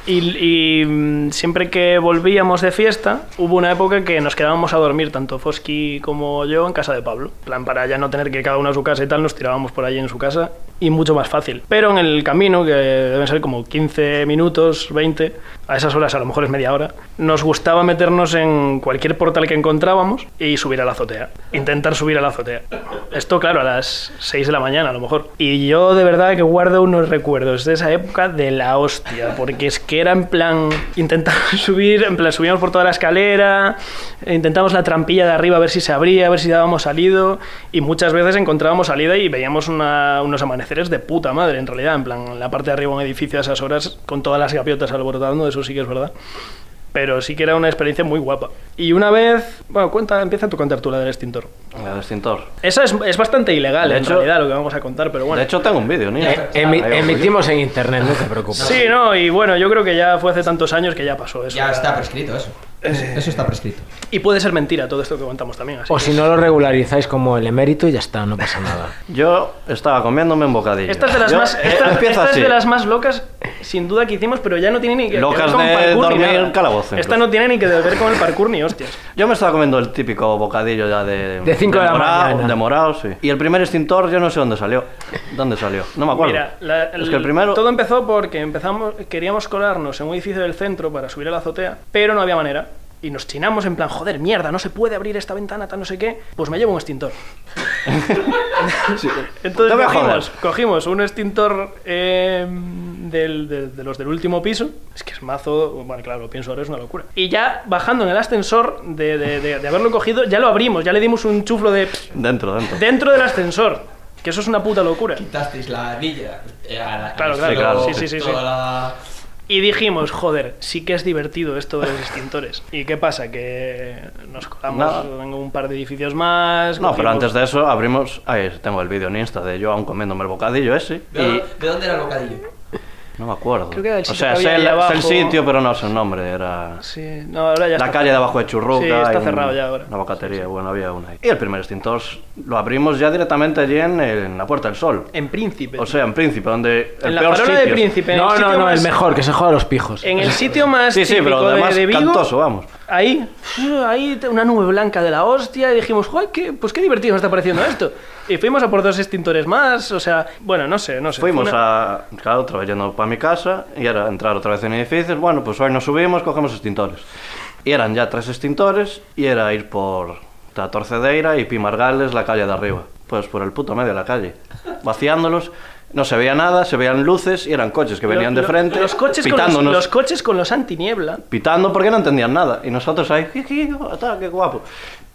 Y, y, mm, siempre que volvíamos de fiesta, hubo una época que nos quedábamos a dormir, tanto Fosky como yo, en casa de Pablo. Plan, para ya no tener que ir cada uno a su casa y tal, nos tirábamos por allí en su casa y mucho más fácil. Pero en el camino, que deben ser como 15 minutos, 20, a esas horas a lo mejor es media hora, nos gustaba meternos en cualquier portal que encontrábamos y subir a la azotea. Intentar subir a la azotea. Esto, claro, a las 6 de la mañana a lo mejor. Y yo de verdad que guardo unos recuerdos de esa época de la hostia, porque es que era en plan intentar subir, en plan subíamos por toda la escalera, intentamos la trampilla de arriba a ver si se abría, a ver si dábamos salido, y muchas veces encontrábamos salida y veíamos una- unos amaneceres de puta madre, en realidad, en plan, la parte de arriba de un edificio a esas horas, con todas las gaviotas alborotando, eso sí que es verdad. Pero sí que era una experiencia muy guapa. Y una vez, bueno, cuenta, empieza tú a contar tú la del extintor. El extintor. Esa es, es bastante ilegal, De en hecho- realidad, lo que vamos a contar, pero bueno. De hecho, tengo un vídeo, ni Eh, emi- emitimos en internet, no te preocupes. Sí, no, y bueno, yo creo que ya fue hace tantos años que ya pasó eso. ya está prescrito eso. Eso está prescrito. Y puede ser mentira todo esto que contamos también. Así O que- si no lo regularizáis como el emérito y ya está, no pasa nada. Yo estaba comiéndome un bocadillo. Esta es de las Yo- más, eh, esta- empieza esta es de las más locas, sin duda que hicimos, pero ya no tiene ni que que Locas ver con de parkour ni dormir nada. en calabozo, Esta no tiene ni que ver con el parkour ni hostias. Yo me estaba comiendo el típico bocadillo ya de... De cinco de la mañana. De morado, sí. Y el primer extintor yo no sé dónde salió. ¿Dónde salió? No me acuerdo. Mira, la- es que el primero... todo empezó porque empezamos, queríamos colarnos en un edificio del centro para subir a la azotea, pero no había manera. Y nos chinamos en plan, joder, mierda, no se puede abrir esta ventana, tal no sé qué. Pues me llevo un extintor. Entonces cogimos, un extintor eh, del- de, de los del último piso. Es que es mazo, bueno, claro, lo pienso ahora, es una locura. Y ya bajando en el ascensor, de, de- de- de haberlo cogido, ya lo abrimos, ya le dimos un chuflo de Dentro, dentro. dentro del ascensor. Que eso es una puta locura. Quitasteis la anilla. eh, a la- Claro, claro, suelo, sí, sí, sí, sí. toda la- Y dijimos, joder, sí que es divertido esto de los extintores. ¿Y qué pasa? Que nos colamos en un par de edificios más. No, pero antes de eso abrimos... Ahí tengo el vídeo en Insta de yo aún comiéndome el bocadillo ese. ¿De, Y ¿De dónde era el bocadillo? No me acuerdo. Creo que era el o sitio sea, que había el, sé el abajo. sitio, pero no sé el nombre. Era... Sí, no, ahora ya La está. calle de abajo de Churruca. Sí, está un- cerrado ya ahora. Una bocatería, bueno, había una ahí. Y el primer extintor lo abrimos ya directamente allí en, en la Puerta del Sol. En Príncipe. O sea, en Príncipe, donde el en la peor de sitio. Príncipe. en el No, no, no, más- el mejor, que se joda a los pijos. En el sitio más Sí, sí, pero de- además de, Vigo. cantoso, vamos. Ahí, ahí una nube blanca de la hostia y dijimos, "Joder, qué, pues qué divertido me está pareciendo esto. Y fuimos a por dos extintores más, o sea, bueno, no sé, no sé. Fuimos una- a, claro, yendo para mi casa y era entrar otra vez en edificios. Bueno, pues hoy nos subimos, cogemos extintores. Y eran ya tres extintores y era ir por la Torcedeira y Pimargales, la calle de arriba. Pues por el puto medio de la calle. Vaciándolos, no se veía nada, se veían luces y eran coches que venían de Lo- frente, Los coches, con los, coches con los antiniebla. Pitando porque no entendían nada. Y nosotros ahí, "Jiji, tal, qué guapo.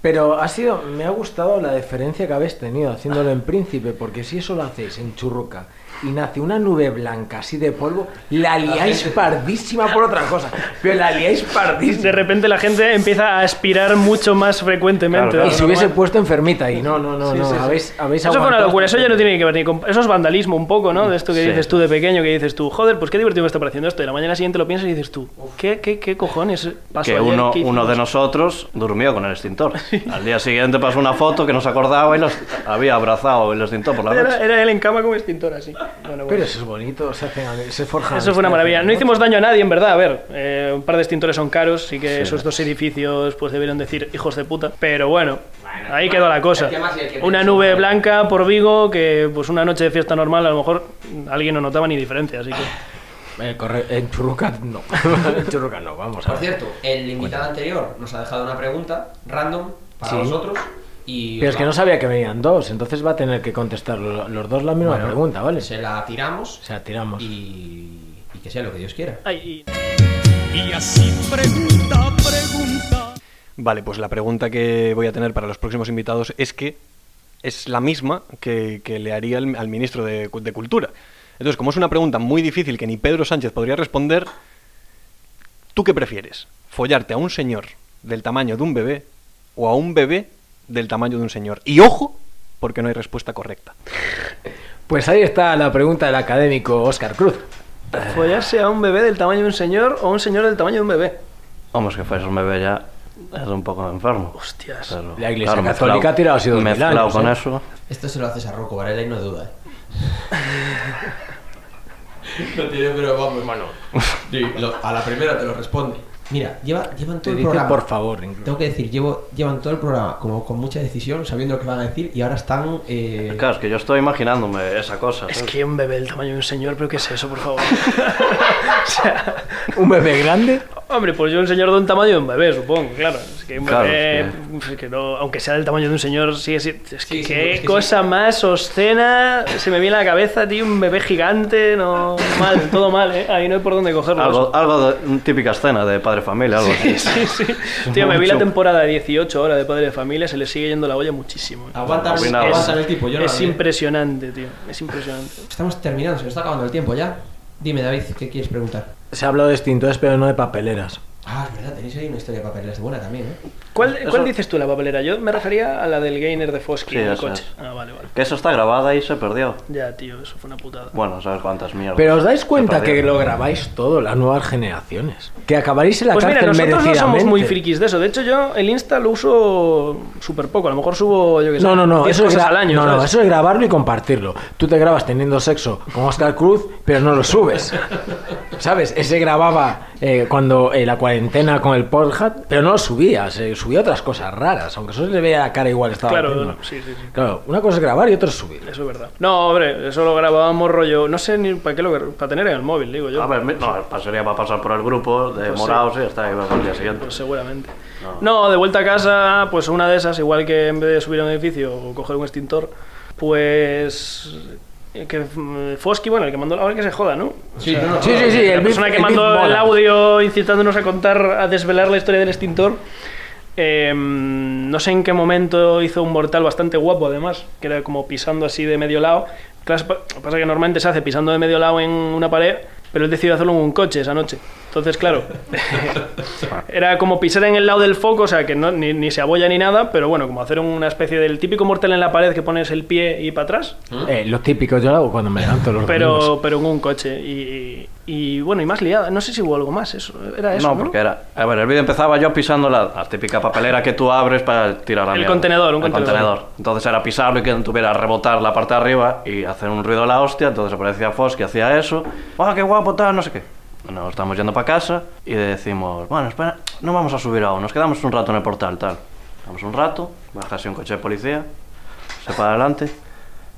Pero ha sido, me ha gustado la diferencia que habéis tenido haciéndolo en Príncipe, porque si eso lo hacéis en Churruca y nace una nube blanca así de polvo, la liáis pardísima por otra cosa, pero la liáis pardísima. De repente la gente empieza a aspirar mucho más frecuentemente. Claro, de Y se hubiese puesto enfermita y no, no, no, Sí, no, sí, sí. habéis, habéis Eso fue una locura, eso ya no tiene que ver ni con... Eso es vandalismo un poco, ¿no? De esto que Sí. dices tú de pequeño, que dices tú, joder, pues qué divertido me está pareciendo esto. Y la mañana siguiente lo piensas y dices tú, ¿qué, qué, qué cojones pasó que ayer? uno, ¿Qué uno de nosotros durmió con el extintor. Al día siguiente pasó una foto que nos acordaba y los había abrazado el extintor por la Era, noche. era él en cama con extintor así. Bueno, bueno. Pero eso es bonito, se, hacen, se forjan. Eso fue una maravilla. No hicimos daño a nadie, en verdad. A ver, eh, un par de extintores son caros, sí que Sí. esos dos edificios pues deberían decir hijos de puta. Pero bueno, ahí quedó la cosa. y Una nube blanca por Vigo que pues una noche de fiesta normal a lo mejor alguien no notaba ni diferencia, así que... Eh, corre- en Churruca no. en Churruca no, vamos a Por ver. cierto, el invitado anterior nos ha dejado una pregunta random para Sí. vosotros. Y Pero es que la- no sabía que venían dos, entonces va a tener que contestar lo- los dos la misma Bueno, pregunta, ¿vale? Se la tiramos O sea, tiramos. y, y que sea lo que Dios quiera. Ay, y- Y así pregunta, pregunta. Vale, pues la pregunta que voy a tener para los próximos invitados es que es la misma que, que le haría al, al ministro de, de Cultura. Entonces, como es una pregunta muy difícil que ni Pedro Sánchez podría responder, ¿tú qué prefieres? ¿Follarte a un señor del tamaño de un bebé o a un bebé del tamaño de un señor? Y ojo, porque no hay respuesta correcta. Pues ahí está la pregunta del académico Oscar Cruz. ¿Follarse a un bebé del tamaño de un señor o a un señor del tamaño de un bebé? Vamos, que fuese un bebé ya es un poco enfermo. Hostias. Pero, La Iglesia claro, Católica mezclado- ha tirado así dos mil Mezclado años, con ¿eh? eso. Esto se lo haces a Rocco Varela y no duda, ¿eh? no tiene, pero vamos. Bueno, a la primera te lo responde. Mira, lleva, llevan Te todo el dice programa. por favor. incluso. Tengo que decir, llevo, llevan todo el programa como con mucha decisión, sabiendo lo que van a decir, y ahora están. Eh, Claro, es que yo estoy imaginándome esa cosa. Es que un bebé del tamaño de un señor, pero ¿qué es eso, por favor? o sea, ¿Un bebé grande? Hombre, pues yo un señor de un tamaño de un bebé, supongo, claro. Es que un Claro, bebé, es que no, aunque sea del tamaño de un señor, sí, sí, es que Sí, sí, qué es que cosa más obscena se me viene a la cabeza, tío, un bebé gigante, no, mal, todo mal, ¿eh? Ahí no hay por dónde cogerlo. Algo, algo de una típica escena de padre familia, algo así. Sí, sí. Tío, me vi la temporada de 18 ahora de Padre de Familia, se le sigue yendo la olla muchísimo. ¿eh? aguantan el tipo. Yo no es vi. impresionante, tío. Es impresionante. Estamos terminando, se nos está acabando el tiempo ya. Dime, David, ¿qué quieres preguntar? Se ha hablado de extintores, pero no de papeleras. Ah, es verdad, tenéis ahí una historia de papeles buena también, ¿eh? ¿Cuál, Eso- ¿Cuál dices tú la papelera? Yo me refería a la del gainer de Fosky Sí, en el coche. es. Ah, vale, vale. Que eso está grabada y se perdió. Ya, tío, eso fue una putada. Bueno, sabes cuántas mierdas. Pero os dais cuenta que lo grabáis todo, las nuevas generaciones. Que acabaréis en la Pues mira, cárcel nosotros no somos muy frikis de eso. De hecho, yo el Insta lo uso súper poco. A lo mejor subo, yo qué sé, No, no, no, 10 eso es, al año. no, no, eso es grabarlo y compartirlo. Tú te grabas teniendo sexo con Oscar Cruz, pero no lo subes. ¿Sabes? Ese grababa eh, cuando eh, la cuarentena con el Pornhub, pero no lo subía, se subía otras cosas raras, aunque eso se le veía la cara igual que estaba Claro, haciendo. sí, sí, sí. Claro, una cosa es grabar y otra es subir. Eso es verdad. No, hombre, eso lo grabábamos rollo. No sé ni para qué lo Para tener en el móvil, digo yo. A ver, me- no, pasaría para pasar por el grupo de Pues morados y ya está, al día siguiente. Pues seguramente. No. de vuelta a casa, pues una de esas, igual que en vez de subir a un edificio o coger un extintor, pues. Que mm, Fosky, bueno, el que mandó. Ahora que se joda, ¿no? Sí, no, no, Sí, sí, sí, la el persona beef- que mandó el audio incitándonos a contar, a desvelar la historia del extintor. eh, no sé en qué momento hizo un mortal bastante guapo, además, que era como pisando así de medio lado. Claro, pa- pasa que normalmente se hace pisando de medio lado en una pared, pero él decidió hacerlo en un coche esa noche. Entonces, claro, era como pisar en el lado del foco, o sea, que no, ni, ni se abolla ni nada, pero bueno, como hacer una especie del típico mortal en la pared que pones el pie y para atrás, Eh, lo típico yo lo hago cuando me levanto los pero, pero en un coche. Y, y, bueno, y más liada. No sé si hubo algo más. Eso, era eso. no, No, porque era. A ver, el vídeo empezaba yo pisando la, la típica papelera que tú abres para tirar la El mierda. contenedor, un El contenedor. Entonces era pisarlo y que tuviera rebotar la parte de arriba y hacer un ruido a la hostia. Entonces aparecía Fos que hacía eso. ¡Ah, qué guapo tal! No sé qué. Bueno, estamos yendo para casa y decimos, bueno, espera, no vamos a subir aún, nos quedamos un rato en el portal, tal. Vamos un rato, bajase un coche de policía, se para adelante.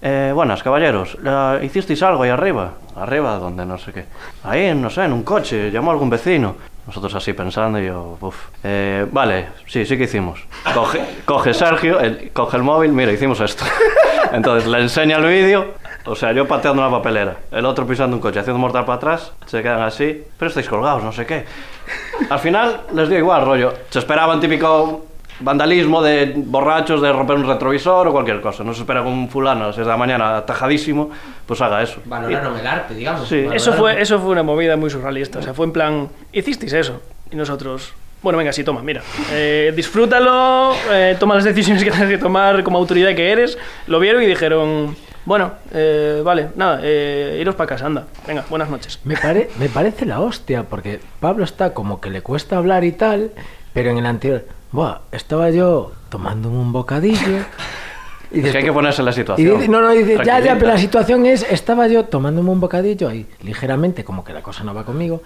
Eh, buenas, caballeros, ¿hicisteis algo ahí arriba? Arriba, donde no sé qué. Ahí, no sé, en un coche, llamó a algún vecino. Nosotros así pensando y yo, uff. Eh, vale, sí, sí que hicimos. Coge, coge Sergio, el- coge el móvil, mira, hicimos esto. Entonces le enseña el vídeo, o sea, yo pateando una papelera, el otro pisando un coche, haciendo mortal para atrás, se quedan así, pero estáis colgados, no sé qué. Al final les dio igual, rollo. Se esperaban típico vandalismo de borrachos, de romper un retrovisor o cualquier cosa. No se espera que un fulano a las 6 de la mañana tajadísimo, pues haga eso. Valoraron el arte, digamos. Sí. Eso fue, eso fue una movida muy surrealista. O sea, fue en plan, hicisteis eso. Y nosotros, bueno, venga, sí, toma, mira. Eh, disfrútalo, eh, toma las decisiones que tienes que tomar como autoridad que eres. Lo vieron y dijeron, bueno, eh, vale, nada, eh, iros para casa, anda. Venga, buenas noches. Me, pare- me parece la hostia, porque Pablo está como que le cuesta hablar y tal, pero en el anterior, estaba yo tomándome un bocadillo. Y Es que hay que ponerse en la y situación. no, no, dice, ya, ya, pero la situación es, estaba yo tomándome un bocadillo ahí, ligeramente, como que la cosa no va conmigo.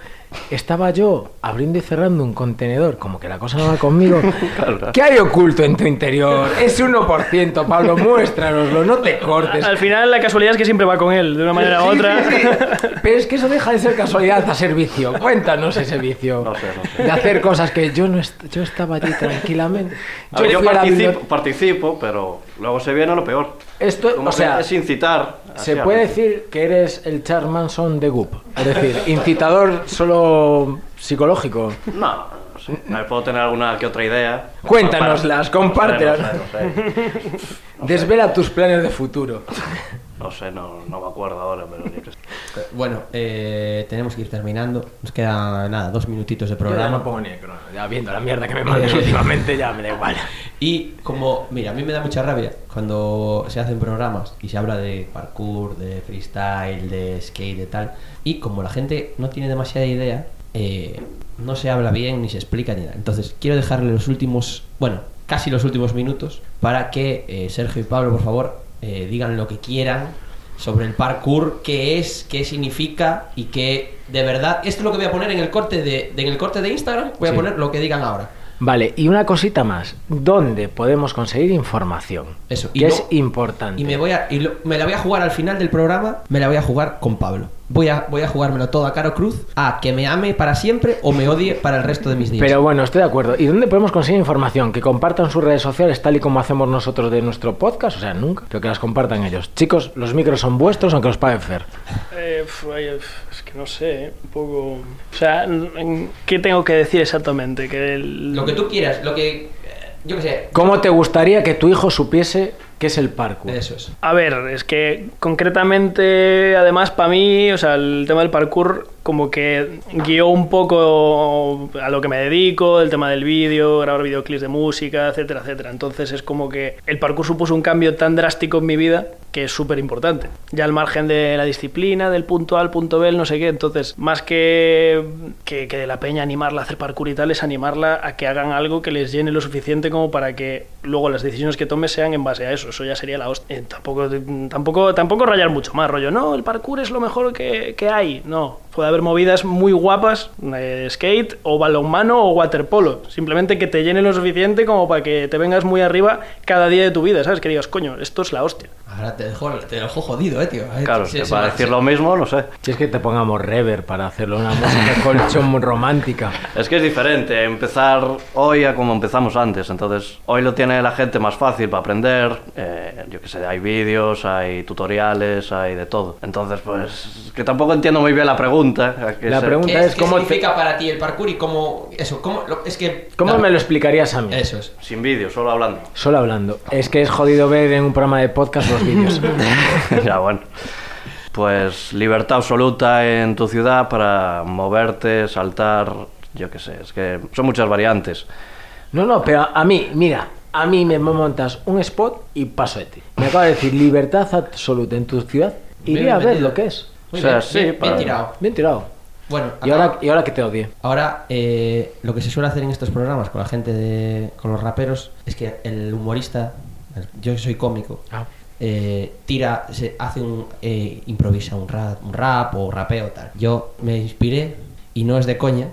Estaba yo abriendo y cerrando un contenedor, como que la cosa no va conmigo. Claro. ¿Qué hay oculto en tu interior? Ese 1%, Pablo, muéstranoslo, no te cortes. Al final la casualidad es que siempre va con él, de una manera u Sí, otra. sí, sí. Pero es que eso deja de ser casualidad a ser vicio. Cuéntanos ese vicio. No sé, no sé. De hacer cosas que yo no est- yo estaba allí tranquilamente. A ver, yo la participo, participo, pero luego se viene lo peor. Esto, Como o sea, es incitar. se puede decir que eres el Charles Manson de Goop. Es decir, incitador solo psicológico. No, no sé. Puedo tener alguna que otra idea. Cuéntanoslas, compártelas. No sé, no sé. Desvela tus planes de futuro. No sé, no, no me acuerdo ahora, pero yo qué sé. Bueno, eh, tenemos que ir terminando. Nos queda nada, dos minutitos de programa. ni el crono. Ya viendo la mierda que me mandas últimamente, ya me da igual. Y como, mira, a mí me da mucha rabia cuando se hacen programas y se habla de parkour, de freestyle, de skate, de tal. Y como la gente no tiene demasiada idea, eh, no se habla bien ni se explica ni nada. Entonces, quiero dejarle los últimos, bueno, casi los últimos minutos para que eh, Sergio y Pablo, por favor, eh, digan lo que quieran sobre el parkour, qué es, qué significa y qué de verdad. Esto es lo que voy a poner en el corte de, de- en el corte de Instagram. Voy a poner lo que digan ahora. Vale, y una cosita más. ¿Dónde podemos conseguir información? Eso, Que y es importante. Y me voy a y lo- me la voy a jugar al final del programa, me la voy a jugar con Pablo. Voy a voy a jugármelo todo a Caro Cruz, a que me ame para siempre o me odie para el resto de mis días. Pero bueno, estoy de acuerdo. ¿Y dónde podemos conseguir información? Que compartan sus redes sociales tal y como hacemos nosotros de nuestro podcast. O sea, nunca. Pero que las compartan ellos. Chicos, los micros son vuestros, aunque los pague Fer. Eh, es que no sé, ¿eh? un poco... O sea, ¿qué tengo que decir exactamente? Que el- lo que tú quieras, lo que eh, yo qué sé. ¿Cómo te gustaría que tu hijo supiese qué es el parkour? Eso es. A ver, es que concretamente, además, para mí, o sea, el tema del parkour como que guió un poco a lo que me dedico, el tema del vídeo, grabar videoclips de música, etcétera, etcétera. Entonces es como que el parkour supuso un cambio tan drástico en mi vida que es súper importante. Ya al margen de la disciplina, del punto A al punto B, no sé qué. Entonces, más que, que, de la peña animarla a hacer parkour y tal, es animarla a que hagan algo que les llene lo suficiente como para que luego las decisiones que tomes sean en base a eso. Eso ya sería la hostia. Eh, tampoco, tampoco, tampoco rayar mucho más, rollo. No, el parkour es lo mejor que, que hay. No, puede haber movidas muy guapas, eh, skate o balonmano o waterpolo. Simplemente que te llene lo suficiente como para que te vengas muy arriba cada día de tu vida, ¿sabes? Que digas, coño, esto es la hostia. Ahora te dejo, te dejo jodido, eh, tío. Eh, Claro, sí, que sí, para sí. decir lo mismo, no sé. Si es que te pongamos rever para hacerlo una música colchón muy romántica. Es que es diferente empezar hoy a como empezamos antes. Entonces, hoy lo tiene la gente más fácil para aprender. eh, yo qué sé, hay vídeos, hay tutoriales, hay de todo. Entonces, pues, que tampoco entiendo muy bien la pregunta. qué La pregunta- ¿Qué, es qué cómo te- significa para ti el parkour y cómo eso, cómo lo- es que ¿Cómo claro, me lo explicarías a mí? Eso es. Sin vídeo, solo hablando. Solo hablando. Es que es jodido ver en un programa de podcast los vídeos. ya, bueno. Pues libertad absoluta en tu ciudad para moverte, saltar, yo qué sé, es que son muchas variantes. No, no, pero a mí, mira, a mí me montas un spot y paso de ti. Me acaba de decir libertad absoluta en tu ciudad. Bien a ver lo que es. Muy O sea, bien, sí, bien, bien para- tirado. Bien tirado. Bueno, Y acá- ahora, y ahora que te odie. Ahora, eh, lo que se suele hacer en estos programas con la gente de. con los raperos es que el humorista, yo que soy cómico, Ah. Eh, tira, se hace un. eh, improvisa un rap, un rap o rapeo tal. Yo me inspiré, y no es de coña,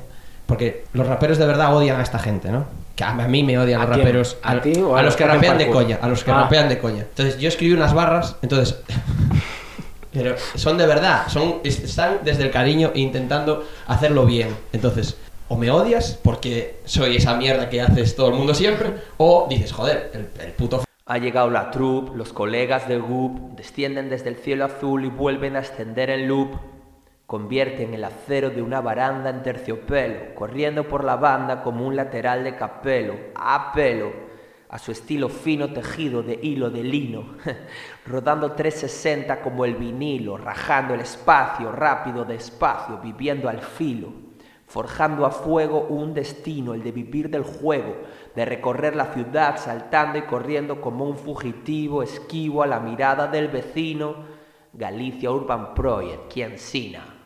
Porque los raperos de verdad odian a esta gente, ¿no? Que a mí me odian ¿A los quién? raperos. ¿A ti o a a los los que rapean de coña. A los que Ah. rapean de coña. Entonces yo escribí unas barras, entonces. Pero son de verdad, son, es- están desde el cariño e intentando hacerlo bien. Entonces, o me odias porque soy esa mierda que haces todo el mundo siempre, o dices, joder, el, el puto Ha llegado la troupe, los colegas de GUP descienden desde el cielo azul y vuelven a ascender en loop. Convierten el acero de una baranda en terciopelo, corriendo por la banda como un lateral de capelo, a pelo, a su estilo fino tejido de hilo de lino, rodando 360 como el vinilo, rajando el espacio, rápido, despacio, viviendo al filo forjando a fuego un destino, el de vivir del juego, de recorrer la ciudad saltando y corriendo como un fugitivo esquivo a la mirada del vecino. Galicia Urban Project, quien Sina.